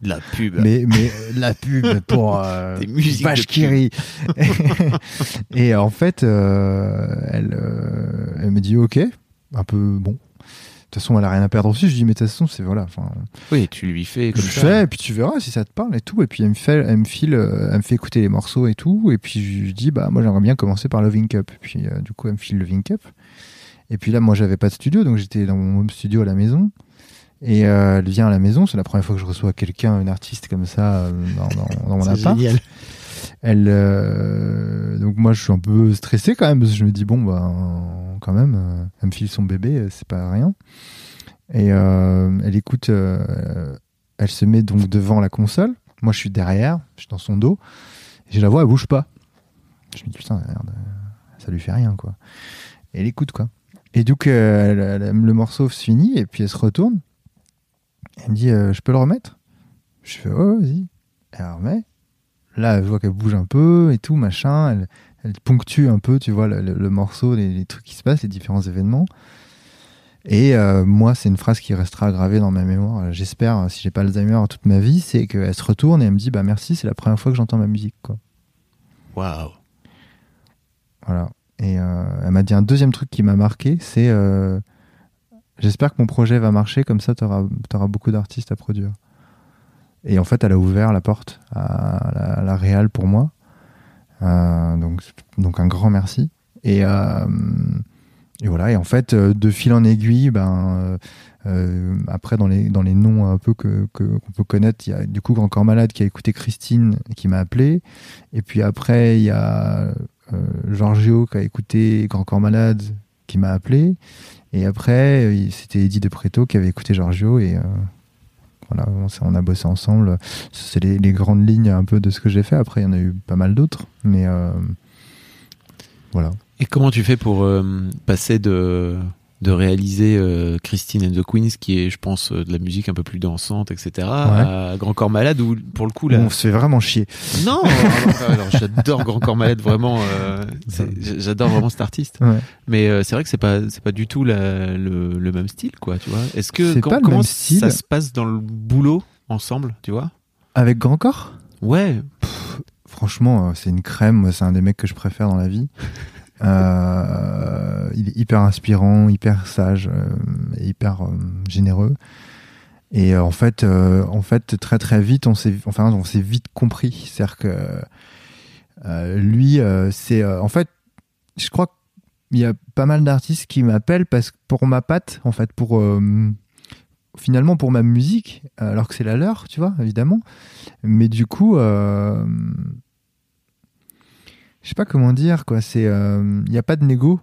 De la pub. Mais, mais la pub pour euh, Des musiques de et en fait, euh, elle, euh, elle me dit ok, un peu bon. De toute façon, elle a rien à perdre aussi. Je dis mais de toute façon, c'est voilà. Enfin, Oui, tu lui fais je comme ça. fais et puis tu verras si ça te parle et tout. Et puis elle me fait, elle me file, euh, elle me fait écouter les morceaux et tout. Et puis je lui dis bah moi j'aimerais bien commencer par Loving Cup. Et puis euh, du coup elle me file Loving Cup. Et puis là moi j'avais pas de studio donc j'étais dans mon home studio à la maison. Et euh, elle vient à la maison, c'est la première fois que je reçois quelqu'un, une artiste comme ça euh, dans, dans- dans mon C'est appart. génial. Elle, euh, donc moi je suis un peu stressé quand même parce que je me dis bon bah quand même, euh, elle me file son bébé, euh, c'est pas rien. Et elle écoute, elle se met donc devant la console. Moi je suis derrière, je suis dans son dos. Et je la vois, elle bouge pas. Je me dis putain merde, ça lui fait rien quoi. Elle écoute quoi. Et donc elle- le morceau se finit et puis elle se retourne. Elle me dit je peux le remettre? Je fais oh vas-y. Elle remet. Là, je vois qu'elle bouge un peu et tout, machin. Elle, elle ponctue un peu, tu vois, le, le- le morceau, les, les trucs qui se passent, les différents événements. Et euh, moi, c'est une phrase qui restera gravée dans ma mémoire. euh, J'espère, euh, si j'ai pas Alzheimer toute ma vie, c'est qu'elle se retourne et elle me dit, bah merci, c'est la première fois que j'entends ma musique, quoi. Waouh. Voilà. Et euh, elle m'a dit un deuxième truc qui m'a marqué, c'est euh, j'espère que mon projet va marcher, comme ça tu auras, beaucoup d'artistes à produire. Et en fait, elle a ouvert la porte à la, la réal pour moi. Euh, donc, donc un grand merci. Et, euh, et voilà. Et en fait, euh, de fil en aiguille, ben, après dans les, dans les noms un peu que, qu'on peut connaître, il y a du coup Encore Malade qui a écouté Christine qui m'a appelé. Et puis après, il y a Giorgio qui a écouté Grand Corps Malade qui m'a appelé et après c'était Eddie De Preto qui avait écouté Giorgio et voilà on, a bossé ensemble. C'est les, les grandes lignes un peu de ce que j'ai fait. Après il y en a eu pas mal d'autres mais euh, voilà. Et comment tu fais pour euh, passer de, de réaliser euh, Christine and the Queens, qui est, je pense, euh, de la musique un peu plus dansante, etc., à Grand Corps Malade, où pour le coup, là. on se fait vraiment chier Non alors, alors, J'adore Grand Corps Malade, vraiment. euh, j'adore vraiment cet artiste. Ouais. Mais euh, c'est vrai que c'est pas, c'est pas du tout la- le, le même style, quoi, tu vois. Est-ce que C'est com- pas le comment même style. ça se passe dans le boulot ensemble, tu vois? Avec Grand Corps? Ouais. franchement c'est une crème c'est un des mecs que je préfère dans la vie Euh, il est hyper inspirant, hyper sage, euh, hyper euh, généreux. Et euh, en fait, euh, en fait, très très vite, on s'est, enfin, on s'est vite compris. C'est-à-dire que lui, c'est, en fait, je crois qu'il y a pas mal d'artistes qui m'appellent parce pour ma patte, en fait, pour finalement pour ma musique, alors que c'est la leur, tu vois, évidemment. Mais du coup, je sais pas comment dire quoi. C'est il n'y a pas de négo.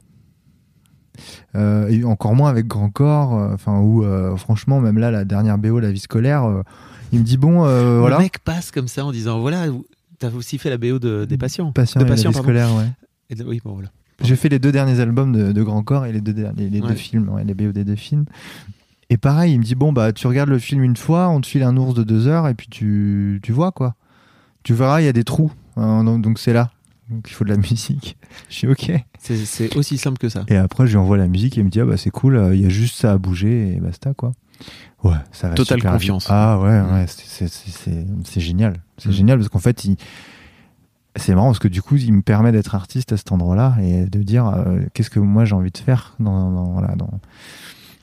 Euh, et encore moins avec grand corps euh, enfin où euh, franchement même là la dernière BO la vie scolaire euh, il me dit bon euh, voilà. Le mec passe comme ça en disant voilà, t'as aussi fait la BO de, des patients. patient de patients, scolaire ouais. Et de- oui, bon, voilà. j'ai fait les deux derniers albums de, de grand corps et les deux derniers les Ouais. deux films ouais, les BO des deux films. Et pareil il me dit bon bah tu regardes le film une fois on te file un ours de deux heures et puis tu tu vois quoi. Tu verras il y a des trous hein, donc c'est là donc il faut de la musique je suis ok C'est, aussi simple que ça. Et après, je lui envoie la musique et il me dit ah bah c'est cool, euh, il y a juste ça à bouger et basta quoi. Ouais, ça va. Totale super confiance. vite. Ah ouais, ouais, c'est- génial, c'est Mm. génial parce qu'en fait, il... c'est marrant parce que du coup, il me permet d'être artiste à cet endroit-là et de dire euh, qu'est-ce que moi j'ai envie de faire dans, dans- voilà dans.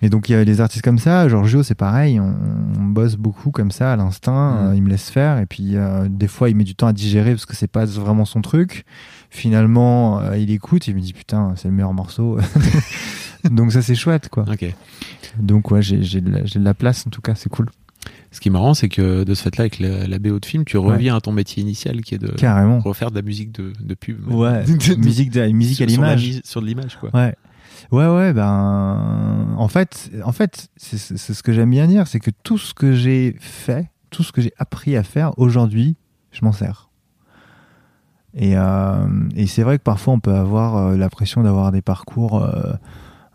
Et donc il y a des artistes comme ça, Giorgio c'est pareil, on, on bosse beaucoup comme ça à l'instinct, Mm. euh, il me laisse faire et puis euh, des fois il met du temps à digérer parce que c'est pas vraiment son truc. Finalement euh, il écoute, il me dit putain c'est le meilleur morceau. donc ça c'est chouette quoi. Ok. Donc ouais j'ai j'ai de, de la place en tout cas, c'est cool. Ce qui est marrant, c'est que de ce fait-là, avec la, la BO de film, tu reviens à ton métier initial qui est de Carrément. refaire de la musique de, de pub. Ouais, De- de- musique, de, musique à sur- l'image. Sur de l'image, quoi. Ouais. Ouais, ouais, ben, en fait, en fait, c'est ce que j'aime bien dire, c'est que tout ce que j'ai fait, tout ce que j'ai appris à faire aujourd'hui, je m'en sers. Et, euh, et c'est vrai que parfois on peut avoir euh, l'impression d'avoir des parcours euh,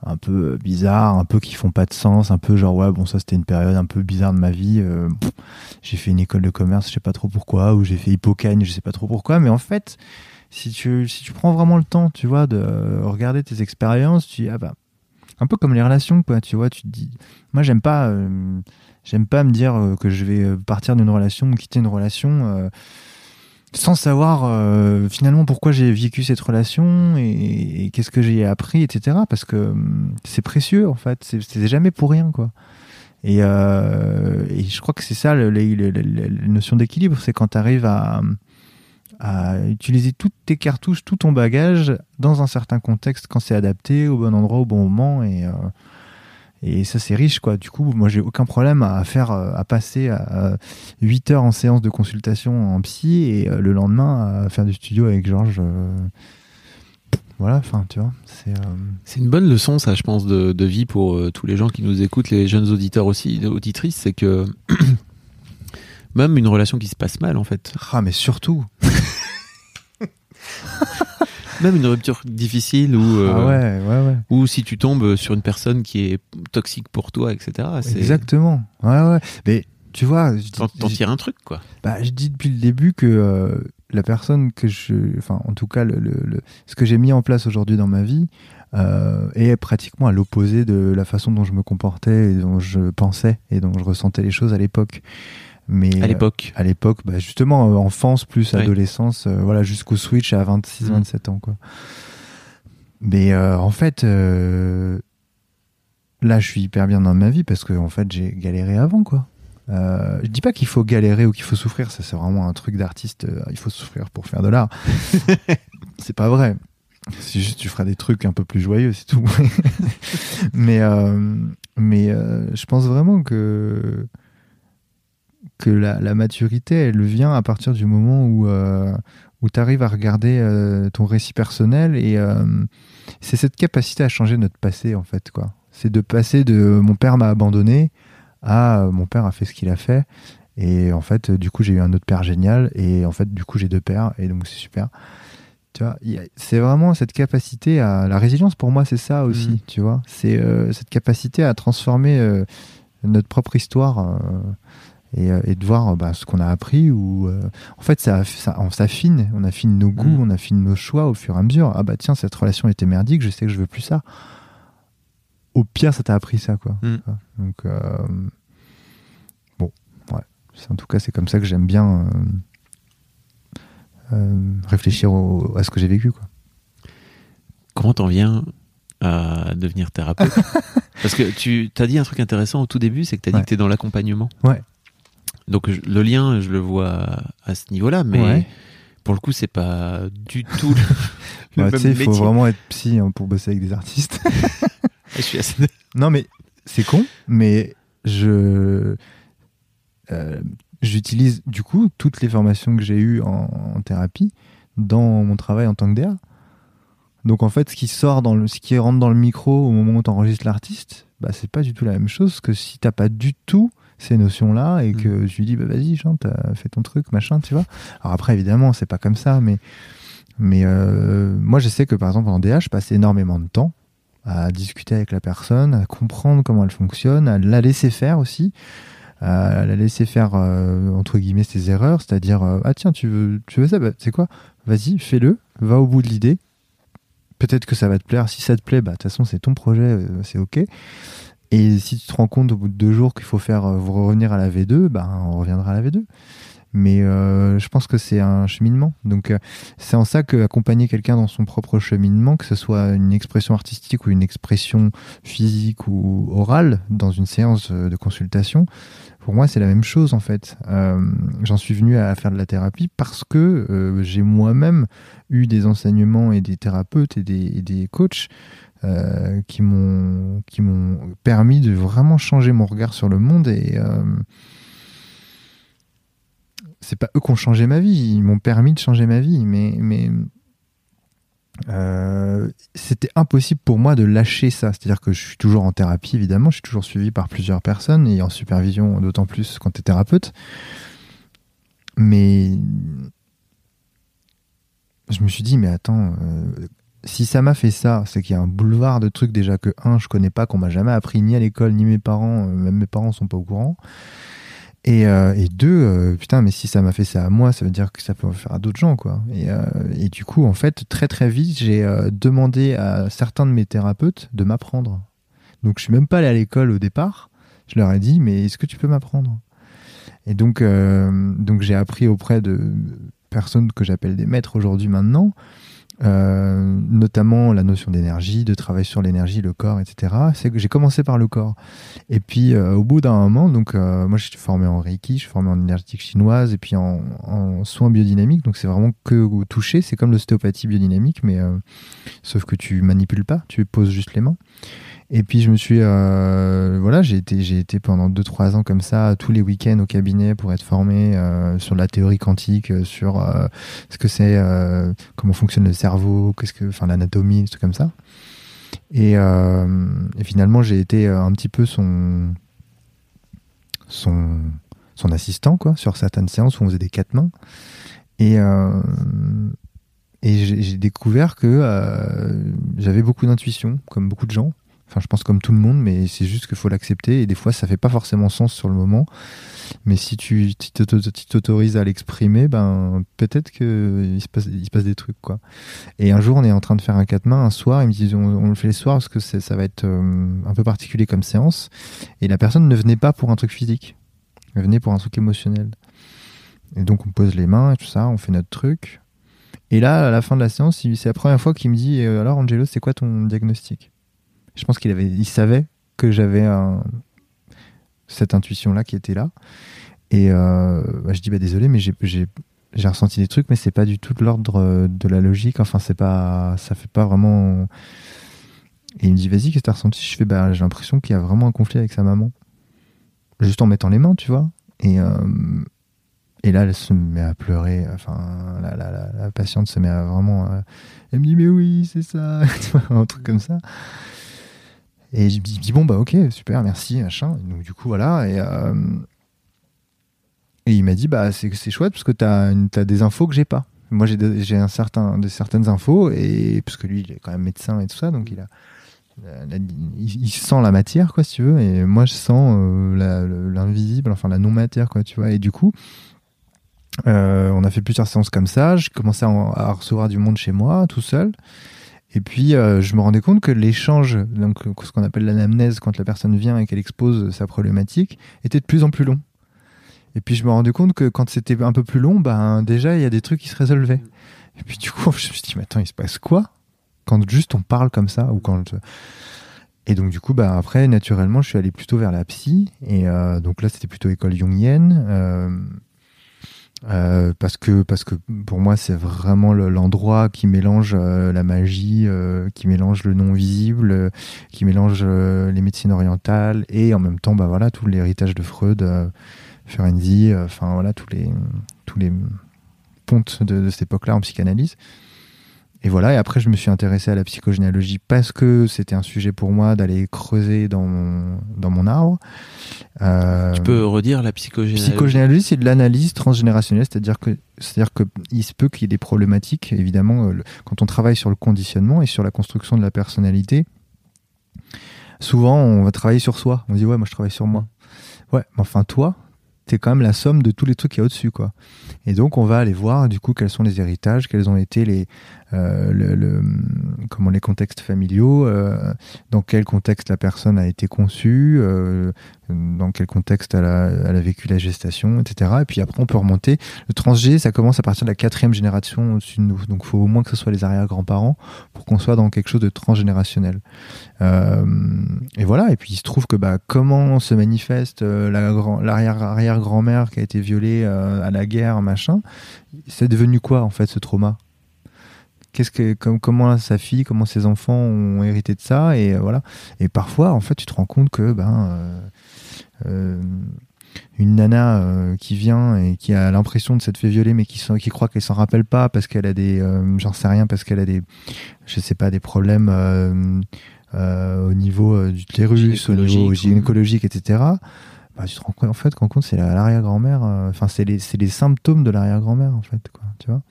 un peu bizarres, un peu qui font pas de sens, un peu genre ouais bon ça c'était une période un peu bizarre de ma vie. euh, j'ai fait une école de commerce, je sais pas trop pourquoi, ou j'ai fait Hippocagne, je sais pas trop pourquoi, mais en fait si tu, si tu prends vraiment le temps, tu vois, de regarder tes expériences, tu dis, ah bah, un peu comme les relations, quoi, tu vois, tu te dis, moi j'aime pas, euh, j'aime pas me dire euh, que je vais euh, partir d'une relation ou quitter une relation sans savoir euh, finalement pourquoi j'ai vécu cette relation et, qu'est-ce que j'ai appris, etc. Parce que hum, c'est précieux, en fait, c'est jamais pour rien, quoi. Et, euh, et je crois que c'est ça la notion d'équilibre, c'est quand tu arrives à, à utiliser toutes tes cartouches, tout ton bagage dans un certain contexte quand c'est adapté, au bon endroit, au bon moment. Et, euh, et ça, c'est riche, quoi. Du coup, moi, j'ai aucun problème à faire, euh, à passer à 8 heures en séance de consultation en psy et euh, le lendemain à faire du studio avec Georges. euh, Voilà, enfin, tu vois, c'est. euh, C'est une bonne leçon, ça, je pense, de, vie pour euh, tous les gens qui nous écoutent, les jeunes auditeurs aussi, auditrices, c'est que même une relation qui se passe mal, en fait, Ah, mais surtout. même une rupture difficile ou, euh, Ah ouais, ouais, ouais. ou si tu tombes sur une personne qui est toxique pour toi, etc. Exactement. Ouais, ouais. Mais tu vois, je dis- T'en tires un truc, quoi. Bah, je dis depuis le début que euh, la personne que je, enfin, en tout cas, le, le, le- ce que j'ai mis en place aujourd'hui dans ma vie euh, est pratiquement à l'opposé de la façon dont je me comportais et dont je pensais et dont je ressentais les choses à l'époque. Mais À l'époque. à l'époque, bah, justement, euh, enfance plus Oui. adolescence, euh, voilà, jusqu'au switch à 26, Mm. 27 ans, quoi. Mais euh, en fait, euh, là, je suis hyper bien dans ma vie parce que en fait, j'ai galéré avant, quoi. Euh, je dis pas qu'il faut galérer ou qu'il faut souffrir, ça c'est vraiment un truc d'artiste. euh, il faut souffrir pour faire de l'art. c'est pas vrai. C'est juste tu feras des trucs un peu plus joyeux, c'est tout. mais euh, mais euh, je pense vraiment que que la, la maturité, elle vient à partir du moment où euh, où tu arrives à regarder euh, ton récit personnel et euh, c'est cette capacité à changer notre passé en fait quoi. C'est de passer de mon père m'a abandonné à mon père a fait ce qu'il a fait et en fait du coup j'ai eu un autre père génial et en fait du coup j'ai deux pères et donc c'est super. Tu vois, c'est vraiment cette capacité à la résilience pour moi c'est ça aussi, Mhm. tu vois. C'est cette capacité à transformer notre propre histoire et, euh, et de voir euh, bah, ce qu'on a appris ou euh, en fait ça, ça on s'affine, on affine nos goûts, Mhm. on affine nos choix au fur et à mesure. Ah bah tiens cette relation était merdique, je sais que je veux plus ça. Au pire ça t'a appris ça quoi. Mhm. Donc bon ouais, en tout cas c'est comme ça que j'aime bien réfléchir au- à ce que j'ai vécu quoi. Comment t'en viens à devenir thérapeute? Parce que tu t'as dit un truc intéressant au tout début, c'est que t'as dit Ouais. que t'es dans l'accompagnement. Ouais. Donc je- le lien, je le vois à ce niveau-là, mais Ouais. pour le coup, c'est pas du tout le, Ouais, même tu sais, il faut vraiment être psy hein, pour bosser avec des artistes. Je suis assez- Non, mais c'est con, mais je euh, j'utilise du coup toutes les formations que j'ai eues en, en thérapie dans mon travail en tant que DA. Donc en fait, ce qui sort dans le, ce qui rentre dans le micro au moment où tu enregistres l'artiste, bah c'est pas du tout la même chose que si t'as pas du tout ces notions-là et que je lui dis bah vas-y chante, fais ton truc machin, tu vois. Alors après évidemment c'est pas comme ça, mais mais euh, moi je sais que par exemple en DA je passe énormément de temps à discuter avec la personne, à comprendre comment elle fonctionne, à la laisser faire aussi, à la laisser faire euh, entre guillemets ses erreurs, c'est-à-dire euh, ah tiens tu veux tu veux ça, bah, c'est quoi, vas-y fais-le, va au bout de l'idée, peut-être que ça va te plaire, si ça te plaît, bah de toute façon c'est ton projet, euh, c'est ok. Et si tu te rends compte au bout de deux jours qu'il faut faire euh, revenir à la V2, bah on reviendra à la V2. Mais euh, je pense que c'est un cheminement. Donc euh, c'est en ça que accompagner quelqu'un dans son propre cheminement, que ce soit une expression artistique ou une expression physique ou orale dans une séance euh, de consultation, pour moi c'est la même chose en fait. J'en suis venu à faire de la thérapie parce que j'ai moi-même eu des enseignements et des thérapeutes et des, et des coachs euh, qui m'ont qui m'ont permis de vraiment changer mon regard sur le monde et euh, c'est pas eux qui ont changé ma vie, ils m'ont permis de changer ma vie, mais, mais euh, c'était impossible pour moi de lâcher ça. C'est-à-dire que je suis toujours en thérapie, évidemment, je suis toujours suivi par plusieurs personnes et en supervision, d'autant plus quand tu es thérapeute. Mais je me suis dit, mais attends, euh, si ça m'a fait ça, c'est qu'il y a un boulevard de trucs déjà que, un, je connais pas, qu'on m'a jamais appris ni à l'école, ni mes parents, euh, même mes parents sont pas au courant. Et, euh, et deux, euh, putain, mais si ça m'a fait ça à moi, ça veut dire que ça peut le faire à d'autres gens, quoi. Et, et du coup, en fait, très très vite, j'ai demandé à certains de mes thérapeutes de m'apprendre. Donc, je suis même pas allé à l'école au départ. Je leur ai dit, mais est-ce que tu peux m'apprendre? Et donc, donc j'ai appris auprès de personnes que j'appelle des maîtres aujourd'hui maintenant, euh, notamment la notion d'énergie, de travail sur l'énergie, le corps, etc. C'est que j'ai commencé par le corps. Et puis euh, au bout d'un moment, donc euh, moi je suis formé en Reiki, je suis formé en énergétique chinoise et puis en, en soins biodynamiques. Donc c'est vraiment que toucher, c'est comme l'ostéopathie biodynamique, mais euh, sauf que tu manipules pas, tu poses juste les mains. Et puis je me suis, euh, voilà, j'ai été, j'ai été pendant 2-3 ans comme ça, tous les week-ends au cabinet pour être formé euh, sur la théorie quantique, euh, sur euh, ce que c'est, euh, comment fonctionne le cerveau, qu'est-ce que, enfin l'anatomie, des trucs comme ça. Et, euh, et finalement j'ai été un petit peu son, son, son assistant quoi, sur certaines séances où on faisait des quatre mains. Et et j'ai découvert que j'avais beaucoup d'intuition, comme beaucoup de gens. Je pense comme tout le monde, mais c'est juste qu'il faut l'accepter. Et des fois, ça fait pas forcément sens sur le moment. Mais si tu t'autorises à l'exprimer, ben peut-être qu'il se passe, passe des trucs quoi. Et un jour, on est en train de faire un quatre mains un soir. Ils me disent on, le fait les soirs parce que ça va être euh, un peu particulier comme séance. Et la personne ne venait pas pour un truc physique, elle venait pour un truc émotionnel. Et donc on pose les mains et tout ça, on fait notre truc. Et là, à la fin de la séance, c'est la première fois qu'il me dit euh, alors Angelo, c'est quoi ton diagnostic? Je pense qu'il avait, il savait que j'avais cette intuition-là qui était là. Et euh, bah, je dis bah désolé, mais j'ai ressenti des trucs, mais c'est pas du tout de l'ordre euh, de la logique. Enfin, c'est pas, ça fait pas vraiment. Et il me dit vas-y, qu'est-ce que t'as ressenti? Je fais bah j'ai l'impression qu'il y a vraiment un conflit avec sa maman, juste en mettant les mains, tu vois. Et euh, et là, elle se met à pleurer. Enfin, la, patiente se met à vraiment. elle me dit mais oui, c'est ça, un truc comme ça. Et je me dis bon bah ok, super, merci, machin. donc du coup voilà et et il m'a dit bah c'est chouette parce que tu as, des infos que j'ai pas. Moi j'ai un certain de certaines infos et parce que lui il est quand même médecin et tout ça donc il a il, sent la matière quoi si tu veux et moi je sens euh, l'invisible enfin la non matière quoi tu vois et du coup euh, on a fait plusieurs séances comme ça je commençais à, recevoir du monde chez moi tout seul et puis euh, je me rendais compte que l'échange donc ce qu'on appelle l'anamnèse quand la personne vient et qu'elle expose sa problématique était de plus en plus long et puis je me rendais compte que quand c'était un peu plus long, ben déjà il y a des trucs qui se résolvaient. Et puis du coup, je me suis dit, mais attends, il se passe quoi Quand juste on parle comme ça ou quand Et donc du coup, bah après, naturellement, je suis allé plutôt vers la psy. Et euh, donc là, c'était plutôt école jungienne. Euh, euh, parce que parce que pour moi c'est vraiment l'endroit qui mélange la magie, qui mélange le non visible, qui mélange les médecines orientales et en même temps bah voilà tout l'héritage de Freud Ferenczi, euh, enfin voilà, tous les, tous les pontes de, cette époque-là en psychanalyse. Et voilà, et après je me suis intéressé à la psychogénéalogie parce que c'était un sujet pour moi d'aller creuser dans mon, dans mon arbre. Euh, tu peux redire la psychogénéalogie? Psychogénéalogie, c'est de l'analyse transgénérationnelle, c'est-à-dire que c'est-à-dire que il se peut qu'il y ait des problématiques, évidemment, euh, quand on travaille sur le conditionnement et sur la construction de la personnalité. Souvent, on va travailler sur soi. On dit ouais, moi je travaille sur moi. Ouais, mais enfin toi, c'est quand même la somme de tous les trucs qu'il y a au-dessus, quoi. Et donc, on va aller voir, du coup, quels sont les héritages, quels ont été les, euh, le, comment les contextes familiaux, euh, dans quel contexte la personne a été conçue, euh, dans quel contexte elle a, elle a, vécu la gestation, etc. Et puis après, on peut remonter. Le transg, ça commence à partir de la quatrième génération au-dessus de nous. Donc, il faut au moins que ce soit les arrière-grands-parents pour qu'on soit dans quelque chose de transgénérationnel. et voilà. Et puis, il se trouve que bah, comment se manifeste l'arrière-arrière-grand-mère qui a été violée à la guerre, machin, c'est devenu quoi en fait ce trauma? Qu'est-ce que comment sa fille, comment ses enfants ont hérité de ça et euh, voilà. Et parfois, en fait, tu te rends compte que ben euh, euh, une nana qui vient et qui a l'impression de s'être fait violer mais qui, qui croit qu'elle s'en rappelle pas parce qu'elle a des j'en sais rien parce qu'elle a des je sais pas des problèmes au niveau du utérus au niveau gynécologique etc bah, tu te rends compte en fait compte c'est l'arrière-grand-mère enfin c'est les, les symptômes de l'arrière-grand-mère en fait quoi tu vois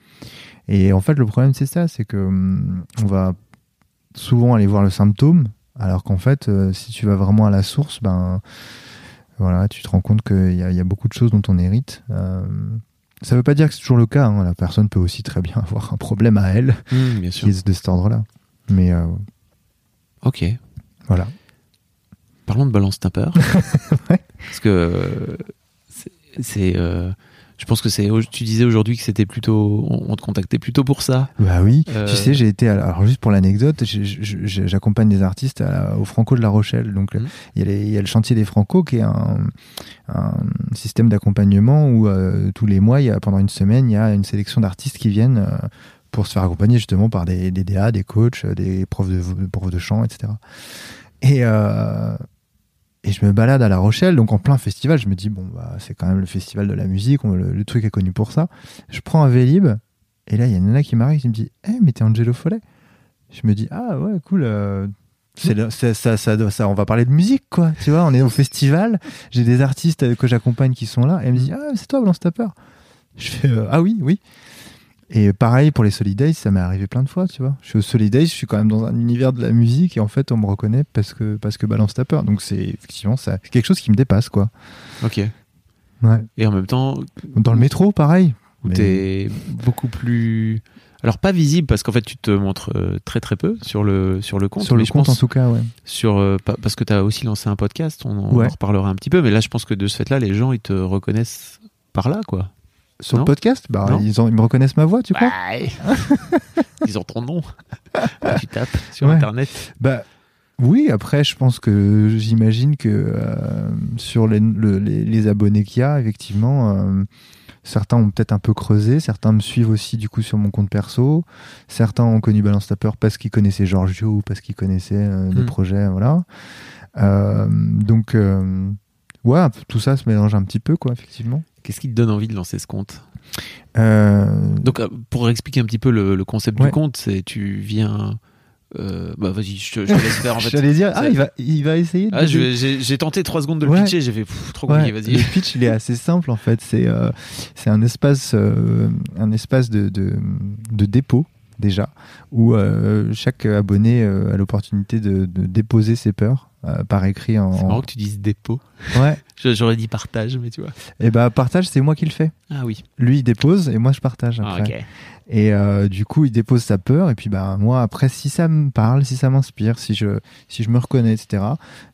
et en fait, le problème, c'est ça, c'est que hum, on va souvent aller voir le symptôme, alors qu'en fait, euh, si tu vas vraiment à la source, ben voilà, tu te rends compte qu'il y, y, a beaucoup de choses dont on hérite. Euh, ça ne veut pas dire que c'est toujours le cas. Hein. La personne peut aussi très bien avoir un problème à elle, mmh, bien sûr. qui est de cet ordre-là. Mais euh, ok. Voilà. Parlons de balance ouais. Parce que c'est je pense que c'est. Tu disais aujourd'hui que c'était plutôt. On te contactait plutôt pour ça. Bah oui. Tu euh, sais, j'ai été. Alors juste pour l'anecdote, j'accompagne des artistes au Franco de La Rochelle. Donc mmh. il, y a le chantier des Franco qui est un, système d'accompagnement où euh, tous les mois, il y a, pendant une semaine, il y a une sélection d'artistes qui viennent euh, pour se faire accompagner justement par des, des DA, des coachs, des profs de, profs de chant, etc. Et et je me balade à La Rochelle, donc en plein festival. Je me dis, bon, bah, c'est quand même le festival de la musique, le, truc est connu pour ça. Je prends un Vélib, et là, il y a une nana qui m'arrive, qui me dit, hé, hey, mais t'es Angelo Follet. Je me dis, ah ouais, cool. Euh, ça, ça, ça, on va parler de musique, quoi. Tu vois, on est au festival, j'ai des artistes que j'accompagne qui sont là, et elle me dit, ah, c'est toi, Blanc Stapper. Je fais, euh, ah oui, oui. Et pareil pour les Solidays, ça m'est arrivé plein de fois, tu vois. Je suis au Solidays, je suis quand même dans un univers de la musique et en fait, on me reconnaît parce que, parce que Balance ta peur. Donc, c'est effectivement ça, c'est quelque chose qui me dépasse, quoi. Ok. Ouais. Et en même temps, Dans le métro, pareil. où Mais- t'es beaucoup plus. Alors pas visible parce qu'en fait tu te montres euh, très très peu sur le sur le compte. Sur le je compte, pense en tout cas, ouais. sur euh, pa- parce que tu as aussi lancé un podcast, on, en Ouais. reparlera un petit peu. Mais là je pense que de ce fait-là, les gens ils te reconnaissent par là quoi. Sur Non le podcast, bah, ils, ont- ils me reconnaissent ma voix, tu crois Ouais. ils ont ton nom. Tu tapes sur Ouais. internet. Bah oui, après je pense que j'imagine que euh, sur les, le- les, les abonnés qu'il y a, effectivement, euh, certains ont peut-être un peu creusé, certains me suivent aussi du coup sur mon compte perso, certains ont connu Balance ta peur parce qu'ils connaissaient Giorgio ou parce qu'ils connaissaient euh, des Mm. projets, voilà. Euh, donc euh, ouais, tout ça se mélange un petit peu quoi, effectivement. Qu'est-ce qui te donne envie de lancer ce compte Euh, Donc euh, pour expliquer un petit peu le, le concept Ouais. du compte, c'est tu viens. euh, bah vas-y, je, te- je te laisse faire en fait. J'allais dire, ah, il va, il va essayer. de- Ah, j'ai tenté trois secondes de le Ouais. pitcher, j'ai fait pff, trop Ouais, compliqué, vas-y. Le pitch, il est assez simple en fait. C'est euh, c'est un espace, euh, un espace de, de, de dépôt déjà, où chaque abonné a l'opportunité de, de déposer ses peurs euh, par écrit en. C'est marrant que tu dises dépôt. Ouais. J'aurais dit partage, mais tu vois. Et bah partage, c'est moi qui le fais. Ah oui. Lui, il dépose et moi je partage Ah, après. ok. Et euh, du coup, il dépose sa peur. Et puis, bah, moi, après, si ça me parle, si ça m'inspire, si je, si je me reconnais, etc.,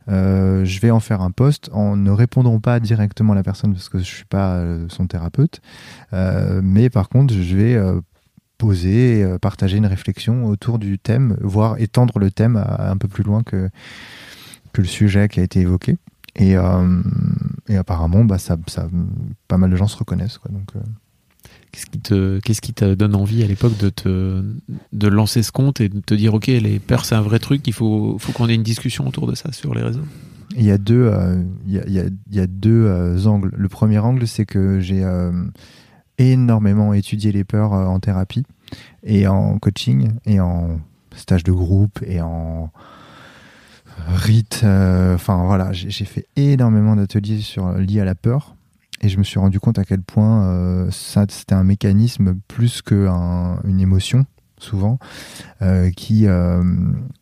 euh, je vais en faire un post en ne répondant pas directement à la personne parce que je suis pas son thérapeute. Mais par contre, je vais poser, partager une réflexion autour du thème, voire étendre le thème à, un peu plus loin que, que le sujet qui a été évoqué. Et, euh, et apparemment, bah, ça, ça, pas mal de gens se reconnaissent. Quoi, donc, euh, Qu'est-ce qui te, qu'est-ce qui te donne envie à l'époque de te, de lancer ce compte et de te dire, ok, les peurs c'est un vrai truc, il faut, faut qu'on ait une discussion autour de ça sur les réseaux? Il y a deux, euh, il y a, il y a- il y a deux euh, angles. Le premier angle, c'est que j'ai euh, énormément étudié les peurs en thérapie et en coaching et en stage de groupe et en rite. euh, Enfin voilà, j'ai fait énormément d'ateliers sur liés à la peur et je me suis rendu compte à quel point euh, c'était un mécanisme plus qu'une émotion souvent euh, qui euh,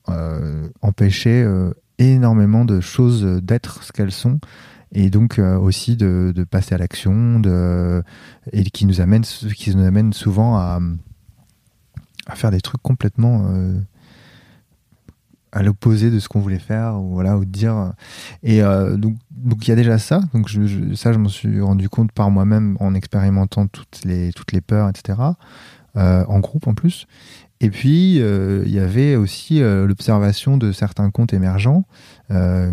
euh, empêchait euh, énormément de choses d'être ce qu'elles sont et donc euh, aussi de, passer à l'action et qui nous amène qui nous amène souvent à, faire des trucs complètement euh, à l'opposé de ce qu'on voulait faire ou voilà ou dire. Et euh, donc donc il y a déjà ça. Donc ça je m'en suis rendu compte par moi-même en expérimentant toutes les toutes les peurs etc euh, en groupe en plus et puis, euh, il y avait aussi euh, l'observation de certains comptes émergents euh,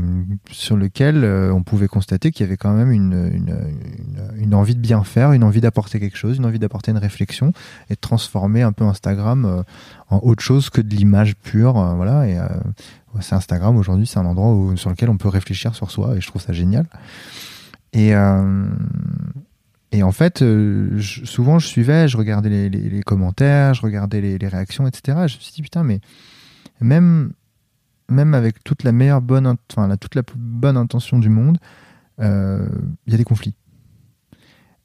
sur lesquels euh, on pouvait constater qu'il y avait quand même une, une, une- envie de bien faire, une envie d'apporter quelque chose, une envie d'apporter une réflexion et de transformer un peu Instagram euh, en autre chose que de l'image pure. euh, voilà, et c'est Instagram aujourd'hui, c'est un endroit où- sur lequel on peut réfléchir sur soi et je trouve ça génial. Et, et en fait, euh, souvent je suivais, je regardais les, commentaires, je regardais les, réactions, etc. Et je me suis dit, putain, mais même, même avec toute la meilleure bonne, enfin, la, toute la plus bonne intention du monde, euh, il y a des conflits.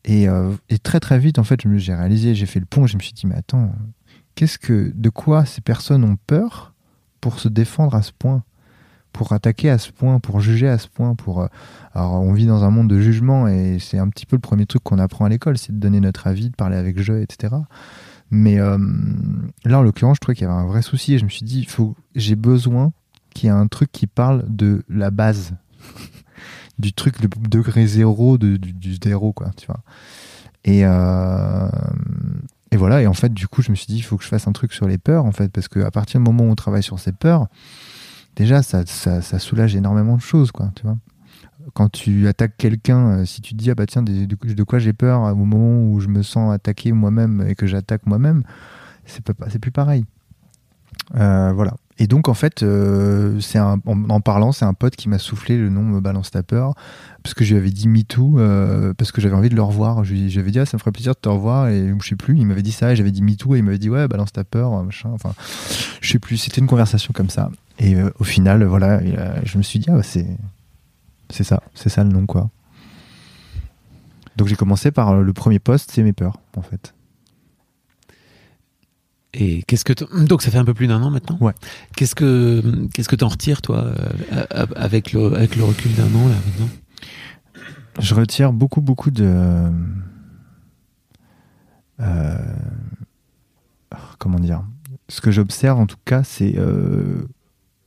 Et, euh, et très très vite, en fait, j'ai réalisé, j'ai fait le pont, je me suis dit, mais attends, qu'est-ce que, de quoi ces personnes ont peur pour se défendre à ce point? Pour attaquer à ce point, pour juger à ce point, pour euh, alors on vit dans un monde de jugement et c'est un petit peu le premier truc qu'on apprend à l'école, c'est de donner notre avis, de parler avec jeu, etc. Mais euh, là en l'occurrence, je trouvais qu'il y avait un vrai souci et je me suis dit, faut, j'ai besoin qu'il y ait un truc qui parle de la base, du truc, le degré zéro de, du, du zéro, quoi, tu vois. Et euh, et voilà, et en fait, du coup, je me suis dit, il faut que je fasse un truc sur les peurs, en fait, parce qu'à partir du moment où on travaille sur ces peurs, déjà, ça, ça, soulage énormément de choses, quoi, tu vois. Quand tu attaques quelqu'un, euh, si tu te dis, ah bah tiens, de, quoi j'ai peur au moment où je me sens attaqué moi-même et que j'attaque moi-même, c'est plus pareil. Euh, voilà. Et donc, en fait, euh, c'est en, en parlant, c'est un pote qui m'a soufflé le nom me balance ta peur, parce que je lui avais dit MeToo, euh, parce que j'avais envie de le revoir. Je lui je lui avais dit, ah, ça me ferait plaisir de te revoir, et je sais plus, il m'avait dit ça, et j'avais dit MeToo, et il m'avait dit, ouais, balance ta peur, machin, enfin, je sais plus, c'était une conversation comme ça. Et euh, au final, voilà, je me suis dit, ah, bah, c'est, c'est ça, c'est ça le nom, quoi. Donc j'ai commencé par euh, le premier post, c'est mes peurs, en fait. Et qu'est-ce que donc ça fait un peu plus d'un an maintenant? Ouais. Qu'est-ce que qu'est-ce que t'en retires toi euh, avec le avec le recul d'un an là maintenant? Je retire beaucoup, beaucoup de. euh, comment dire? Ce que j'observe en tout cas, c'est euh,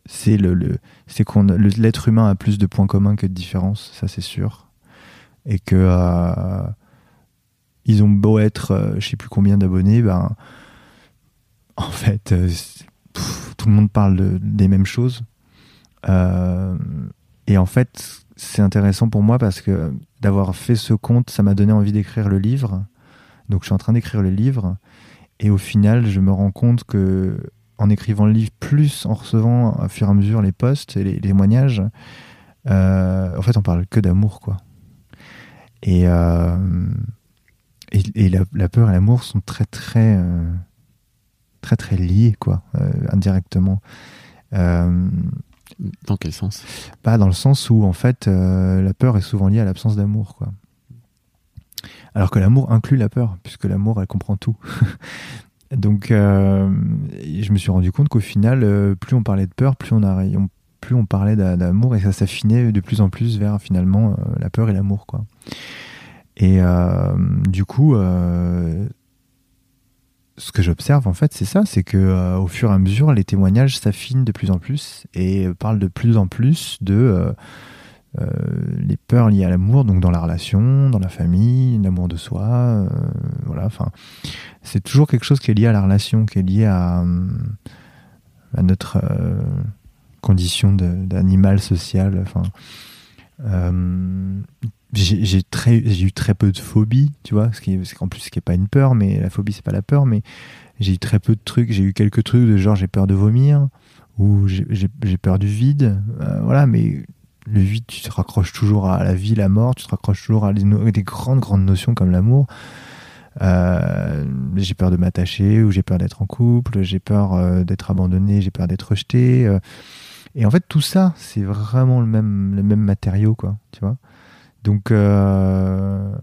c'est le, le c'est qu'on l'être humain a plus de points communs que de différences, ça c'est sûr, et que euh, ils ont beau être, euh, je sais plus combien d'abonnés, ben en fait, euh, tout le monde parle de- des mêmes choses. Euh, et en fait, c'est intéressant pour moi parce que d'avoir fait ce compte, ça m'a donné envie d'écrire le livre. Donc je suis en train d'écrire le livre. Et au final, je me rends compte que en écrivant le livre, plus en recevant à fur et à mesure les posts et les, les témoignages, euh, en fait, on parle que d'amour, quoi. Et, euh, et, et la, la peur et l'amour sont très, très, euh, très, très liés, quoi, indirectement. Dans quel sens? Pas dans le sens où en fait la peur est souvent liée à l'absence d'amour quoi. Alors que l'amour inclut la peur puisque l'amour elle comprend tout. Donc euh, je me suis rendu compte qu'au final euh, plus on parlait de peur plus on parlait d'a- d'amour et ça s'affinait de plus en plus vers finalement euh, la peur et l'amour. Et du coup ce que j'observe en fait, c'est ça, c'est que au fur et à mesure, les témoignages s'affinent de plus en plus et parlent de plus en plus de euh, euh, les peurs liées à l'amour, donc dans la relation, dans la famille, l'amour de soi, euh, voilà. Enfin, c'est toujours quelque chose qui est lié à la relation, qui est lié à, à notre euh, condition d'animal social. Enfin, euh, j'ai eu très peu de phobie tu vois ce qui qu'en plus ce qui est pas une peur mais la phobie c'est pas la peur mais j'ai eu très peu de trucs j'ai eu quelques trucs de genre j'ai peur de vomir ou j'ai- peur du vide euh, voilà mais le vide tu te raccroches toujours à la vie la mort tu te raccroches toujours à des, des grandes grandes notions comme l'amour euh, j'ai peur de m'attacher ou j'ai peur d'être en couple j'ai peur euh, d'être abandonné j'ai peur d'être rejeté euh. et en fait tout ça c'est vraiment le même le même matériau quoi tu vois donc, euh,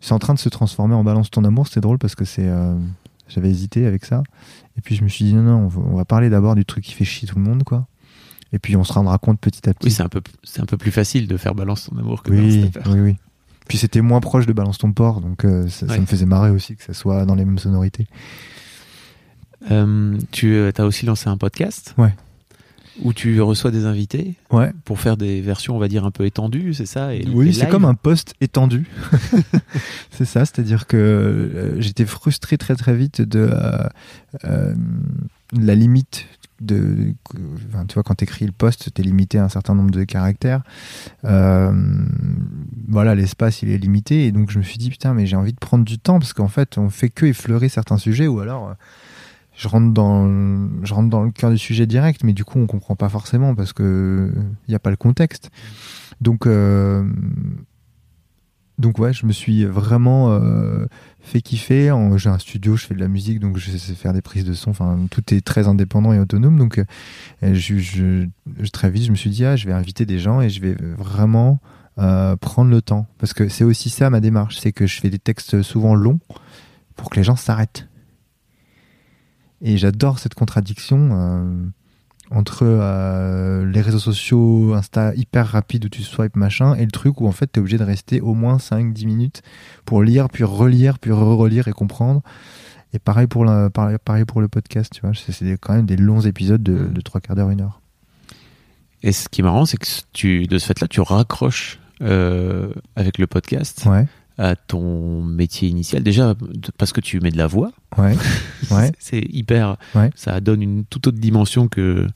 c'est en train de se transformer en balance ton amour. C'est drôle parce que c'est, j'avais hésité avec ça. Et puis je me suis dit non, non, on va parler d'abord du truc qui fait chier tout le monde, quoi. Et puis on se rendra compte petit à petit. Oui, c'est un peu c'est un peu plus facile de faire balance ton amour que balance oui, ta peur. oui, oui. Puis c'était moins proche de balance ton porc, donc euh, ça, me faisait marrer aussi que ça soit dans les mêmes sonorités. Euh, tu as aussi lancé un podcast Ouais. où tu reçois des invités Ouais. pour faire des versions, on va dire, un peu étendues, c'est ça et, Oui, c'est comme un poste étendu. c'est ça, c'est-à-dire que euh, j'étais frustré très très vite de euh, euh, la limite de, tu vois, quand t'écris le poste, t'es limité à un certain nombre de caractères. Euh, voilà, l'espace il est limité et donc je me suis dit putain, mais j'ai envie de prendre du temps parce qu'en fait, on fait que effleurer certains sujets ou alors. euh, je rentre dans le- je rentre dans le cœur du sujet direct mais du coup on comprend pas forcément parce que il y a pas le contexte donc euh, donc ouais je me suis vraiment euh, fait kiffer. J'ai un studio je fais de la musique donc je sais faire des prises de son. Enfin tout est très indépendant et autonome. Donc euh, je- je- très vite je me suis dit ah je vais inviter des gens et je vais vraiment euh, prendre le temps. Parce que c'est aussi ça ma démarche. C'est que je fais des textes souvent longs pour que les gens s'arrêtent. Et j'adore cette contradiction euh, entre euh, les réseaux sociaux, Insta hyper rapide où tu swipes machin, et le truc où en fait tu es obligé de rester au moins 5-10 minutes pour lire, puis relire, puis re-relire et comprendre. Et pareil pour, la, pareil, pour le podcast, tu vois, c'est quand même des longs épisodes de, de 3 quarts d'heure, une heure. Et ce qui est marrant, c'est que tu, de ce fait-là, tu raccroches euh, avec le podcast Ouais, à ton métier initial. Déjà, parce que tu mets de la voix. ouais, ouais. C'est hyper. Ouais. Ça donne une toute autre dimension que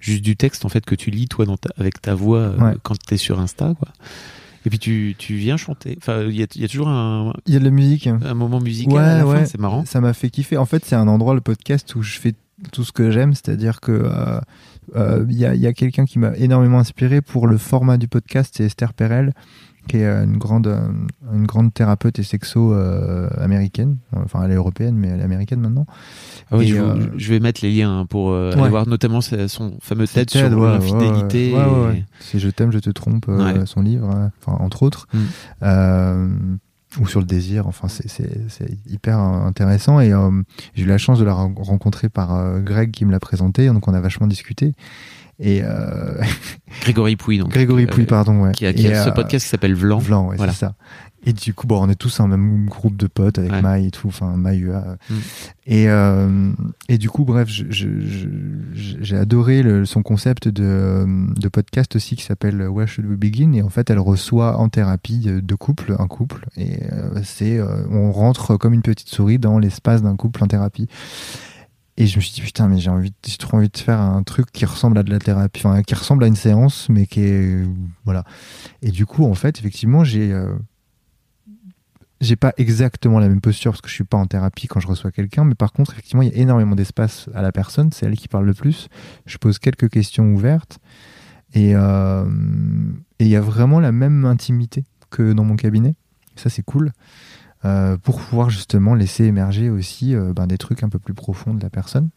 juste du texte, en fait, que tu lis, toi, dans ta- avec ta voix euh, Ouais. quand tu es sur Insta, quoi. Et puis tu, tu viens chanter. Enfin, il y a, il y a toujours un, Il y a de la musique. un moment musical la fin, c'est marrant. Ça m'a fait kiffer. En fait, c'est un endroit, le podcast, où je fais tout ce que j'aime. C'est-à-dire que euh, euh, y a, a quelqu'un qui m'a énormément inspiré pour le format du podcast, c'est Esther Perel, qui est euh, une grande, euh, une grande thérapeute et sexo euh, américaine. Enfin, elle est européenne, mais elle est américaine maintenant. Ah oui, Et, je, euh, vais mettre les liens hein, pour euh, aller voir notamment son fameux TED sur ouais, l'infidélité. ouais, ouais, et-. C'est Je t'aime, je te trompe, son livre, hein, entre autres. Mm. Ou sur le désir. Enfin, c'est- hyper intéressant. Et j'ai eu la chance de la ren- rencontrer par Greg qui me l'a présenté. Donc, on a vachement discuté. Et euh, Grégory Pouy, donc. Grégory euh, Pouy, pardon. Ouais. Qui a, qui Et, a ce euh, podcast qui s'appelle Vlan. Vlan, ouais, Voilà. c'est ça. Et du coup, bon, on est tous un même groupe de potes avec Ouais. Maï et tout, enfin Maï UA. Mm. Et, euh, et du coup, bref, j'ai adoré le- son concept de, de podcast aussi qui s'appelle Where Should We Begin? Et en fait, elle reçoit en thérapie euh, deux couples, un couple. Et euh, c'est, euh, on rentre comme une petite souris dans l'espace d'un couple en thérapie. Et je me suis dit, putain, mais j'ai envie, j'ai trop envie de faire un truc qui ressemble à de la thérapie, qui ressemble à une séance, mais qui est, voilà. Et du coup, en fait, effectivement, j'ai, euh, j'ai pas exactement la même posture parce que je suis pas en thérapie quand je reçois quelqu'un, mais par contre, effectivement, il y a énormément d'espace à la personne, c'est elle qui parle le plus. Je pose quelques questions ouvertes et euh, et il y a vraiment la même intimité que dans mon cabinet. Ça, c'est cool. Euh, pour pouvoir justement laisser émerger aussi euh, ben, des trucs un peu plus profonds de la personne.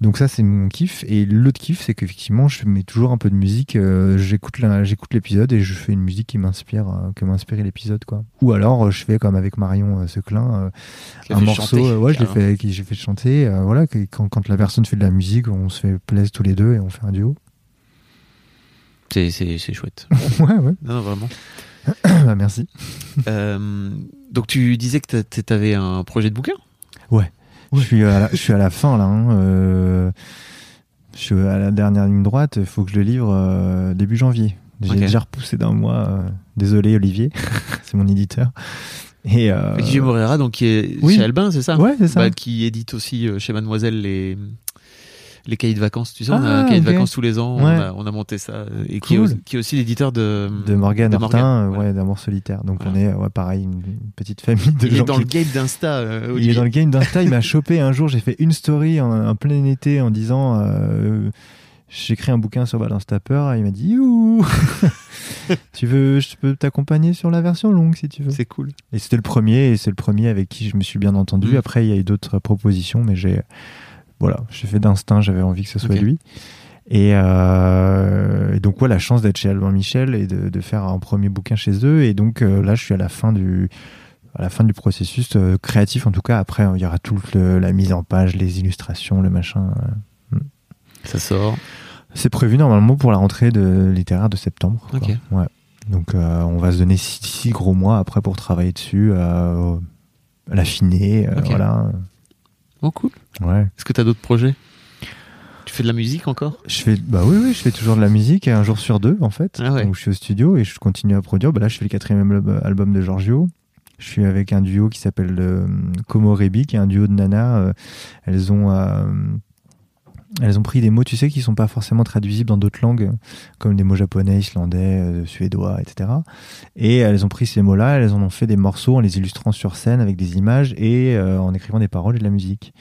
Donc ça c'est mon kiff et l'autre kiff c'est qu'effectivement je mets toujours un peu de musique euh, j'écoute la- j'écoute l'épisode et je fais une musique qui m'inspire euh, qui m'a inspiré l'épisode quoi ou alors euh, je fais comme avec Marion euh, Seclin euh, un morceau chanter, euh, ouais je l'ai fait j'ai fait chanter euh, voilà que- quand, quand la personne fait de la musique on se fait plaisir tous les deux et on fait un duo C'est, c'est, c'est chouette. ouais ouais Non, non, vraiment. bah, merci Euh, donc tu disais que tu avais un projet de bouquin? Je, suis à la, je suis à la fin là. hein, euh, je suis à la dernière ligne droite. Il faut que je le livre euh, début janvier. J'ai déjà repoussé d'un mois. euh, désolé Olivier, c'est mon éditeur. Et euh, Olivier Morera, donc qui est oui. chez Albin, c'est ça? Ouais, c'est ça. Bah, Qui édite aussi chez Mademoiselle les les cahiers de vacances. Tu sais, on a Ah, un cahier de vacances tous les ans. On, a, on a monté ça et qui, est aussi, qui est aussi l'éditeur de de Hortin, Morgane, euh, voilà. ouais, d'amour solitaire. Donc Voilà. on est ouais, pareil, une, une petite famille de Il gens est dans qui- le game d'Insta. euh, Il est dans le game d'Insta. Il m'a chopé un jour. J'ai fait une story en, en plein été en disant euh, j'écris un bouquin sur Balance Tapper. Il m'a dit Youhou Tu veux, je peux t'accompagner sur la version longue si tu veux. C'est cool. Et c'était le premier, et c'est le premier avec qui je me suis bien entendu. Mm. Après, il y a eu d'autres propositions, mais j'ai, voilà, j'ai fait d'instinct, j'avais envie que ce soit lui. Et, euh, et donc, ouais, la chance d'être chez Albin Michel et de, de faire un premier bouquin chez eux. Et donc, euh, là, je suis à la fin du, à la fin du processus euh, créatif, en tout cas. Après, il y aura toute le- la mise en page, les illustrations, le machin. Ça sort. C'est prévu normalement pour la rentrée de littéraire de septembre. Ouais. Donc on va se donner six, six gros mois après pour travailler dessus, l'affiner, voilà. Oh, cool. Ouais. Est-ce que tu as d'autres projets? Tu fais de la musique encore? Je fais, bah oui, oui, je fais toujours de la musique, un jour sur deux en fait. Ah ouais. Donc je suis au studio et je continue à produire. Bah là, je fais le quatrième album, de Giorgio. Je suis avec un duo qui s'appelle euh, Como Rebi, qui est un duo de nana. Euh, elles ont euh, elles ont pris des mots, tu sais, qui sont pas forcément traduisibles dans d'autres langues, comme des mots japonais, islandais, euh, suédois, etc. Et elles ont pris ces mots-là, elles en ont fait des morceaux en les illustrant sur scène avec des images et euh, en écrivant des paroles et de la musique.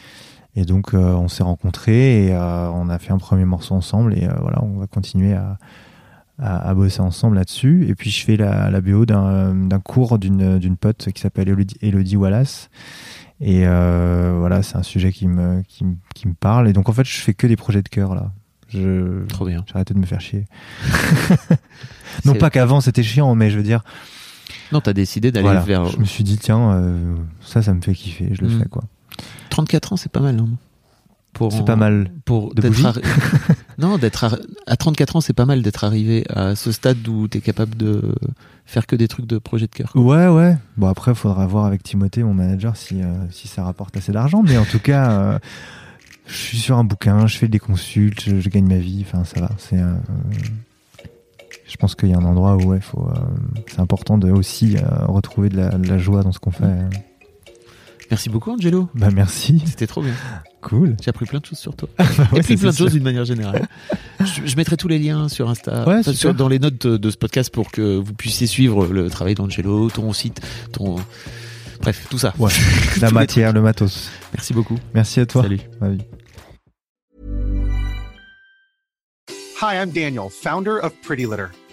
Et donc euh, on s'est rencontrés et on a fait un premier morceau ensemble et voilà, on va continuer à, à, bosser ensemble là-dessus. Et puis je fais la, la BO d'un cours d'une pote qui s'appelle Elodie Wallace. Et euh, voilà, c'est un sujet qui me, qui, me- qui me parle. Et donc en fait, je fais que des projets de cœur là. Je, Trop bien. j'ai arrêté de me faire chier. non pas qu'avant c'était chiant, mais je veux dire, Non, t'as décidé d'aller voilà, vers je me suis dit tiens, euh, ça, ça me fait kiffer, je le Mm. fais quoi. 34 ans, c'est pas mal. Pour C'est pas mal. Pour De d'être non, d'être à 34 ans, c'est pas mal d'être arrivé à ce stade où t'es capable de faire que des trucs de projet de cœur. Ouais, ouais. Bon, après, il faudra voir avec Timothée, mon manager, si, euh, si ça rapporte assez d'argent. Mais en tout cas, euh, je suis sur un bouquin, je fais des consultes, je, je gagne ma vie. Enfin, ça va. C'est, euh, je pense qu'il y a un endroit où ouais, faut, c'est important de aussi retrouver de la, de la joie dans ce qu'on fait. Merci beaucoup, Angelo. Bah, merci. C'était trop bien. Cool. J'ai appris plein de choses sur toi. Ouais, J'ai appris c'est plein de choses d'une manière générale. je, je mettrai tous les liens sur Insta, Ouais, enfin, super. sur- dans les notes de, de ce podcast pour que vous puissiez suivre le travail d'Angelo, ton site, ton. Bref, tout ça. Ouais. La matière, le matos. Merci beaucoup. Merci à toi. Salut. Ouais. Hi, I'm Daniel, founder of Pretty Litter.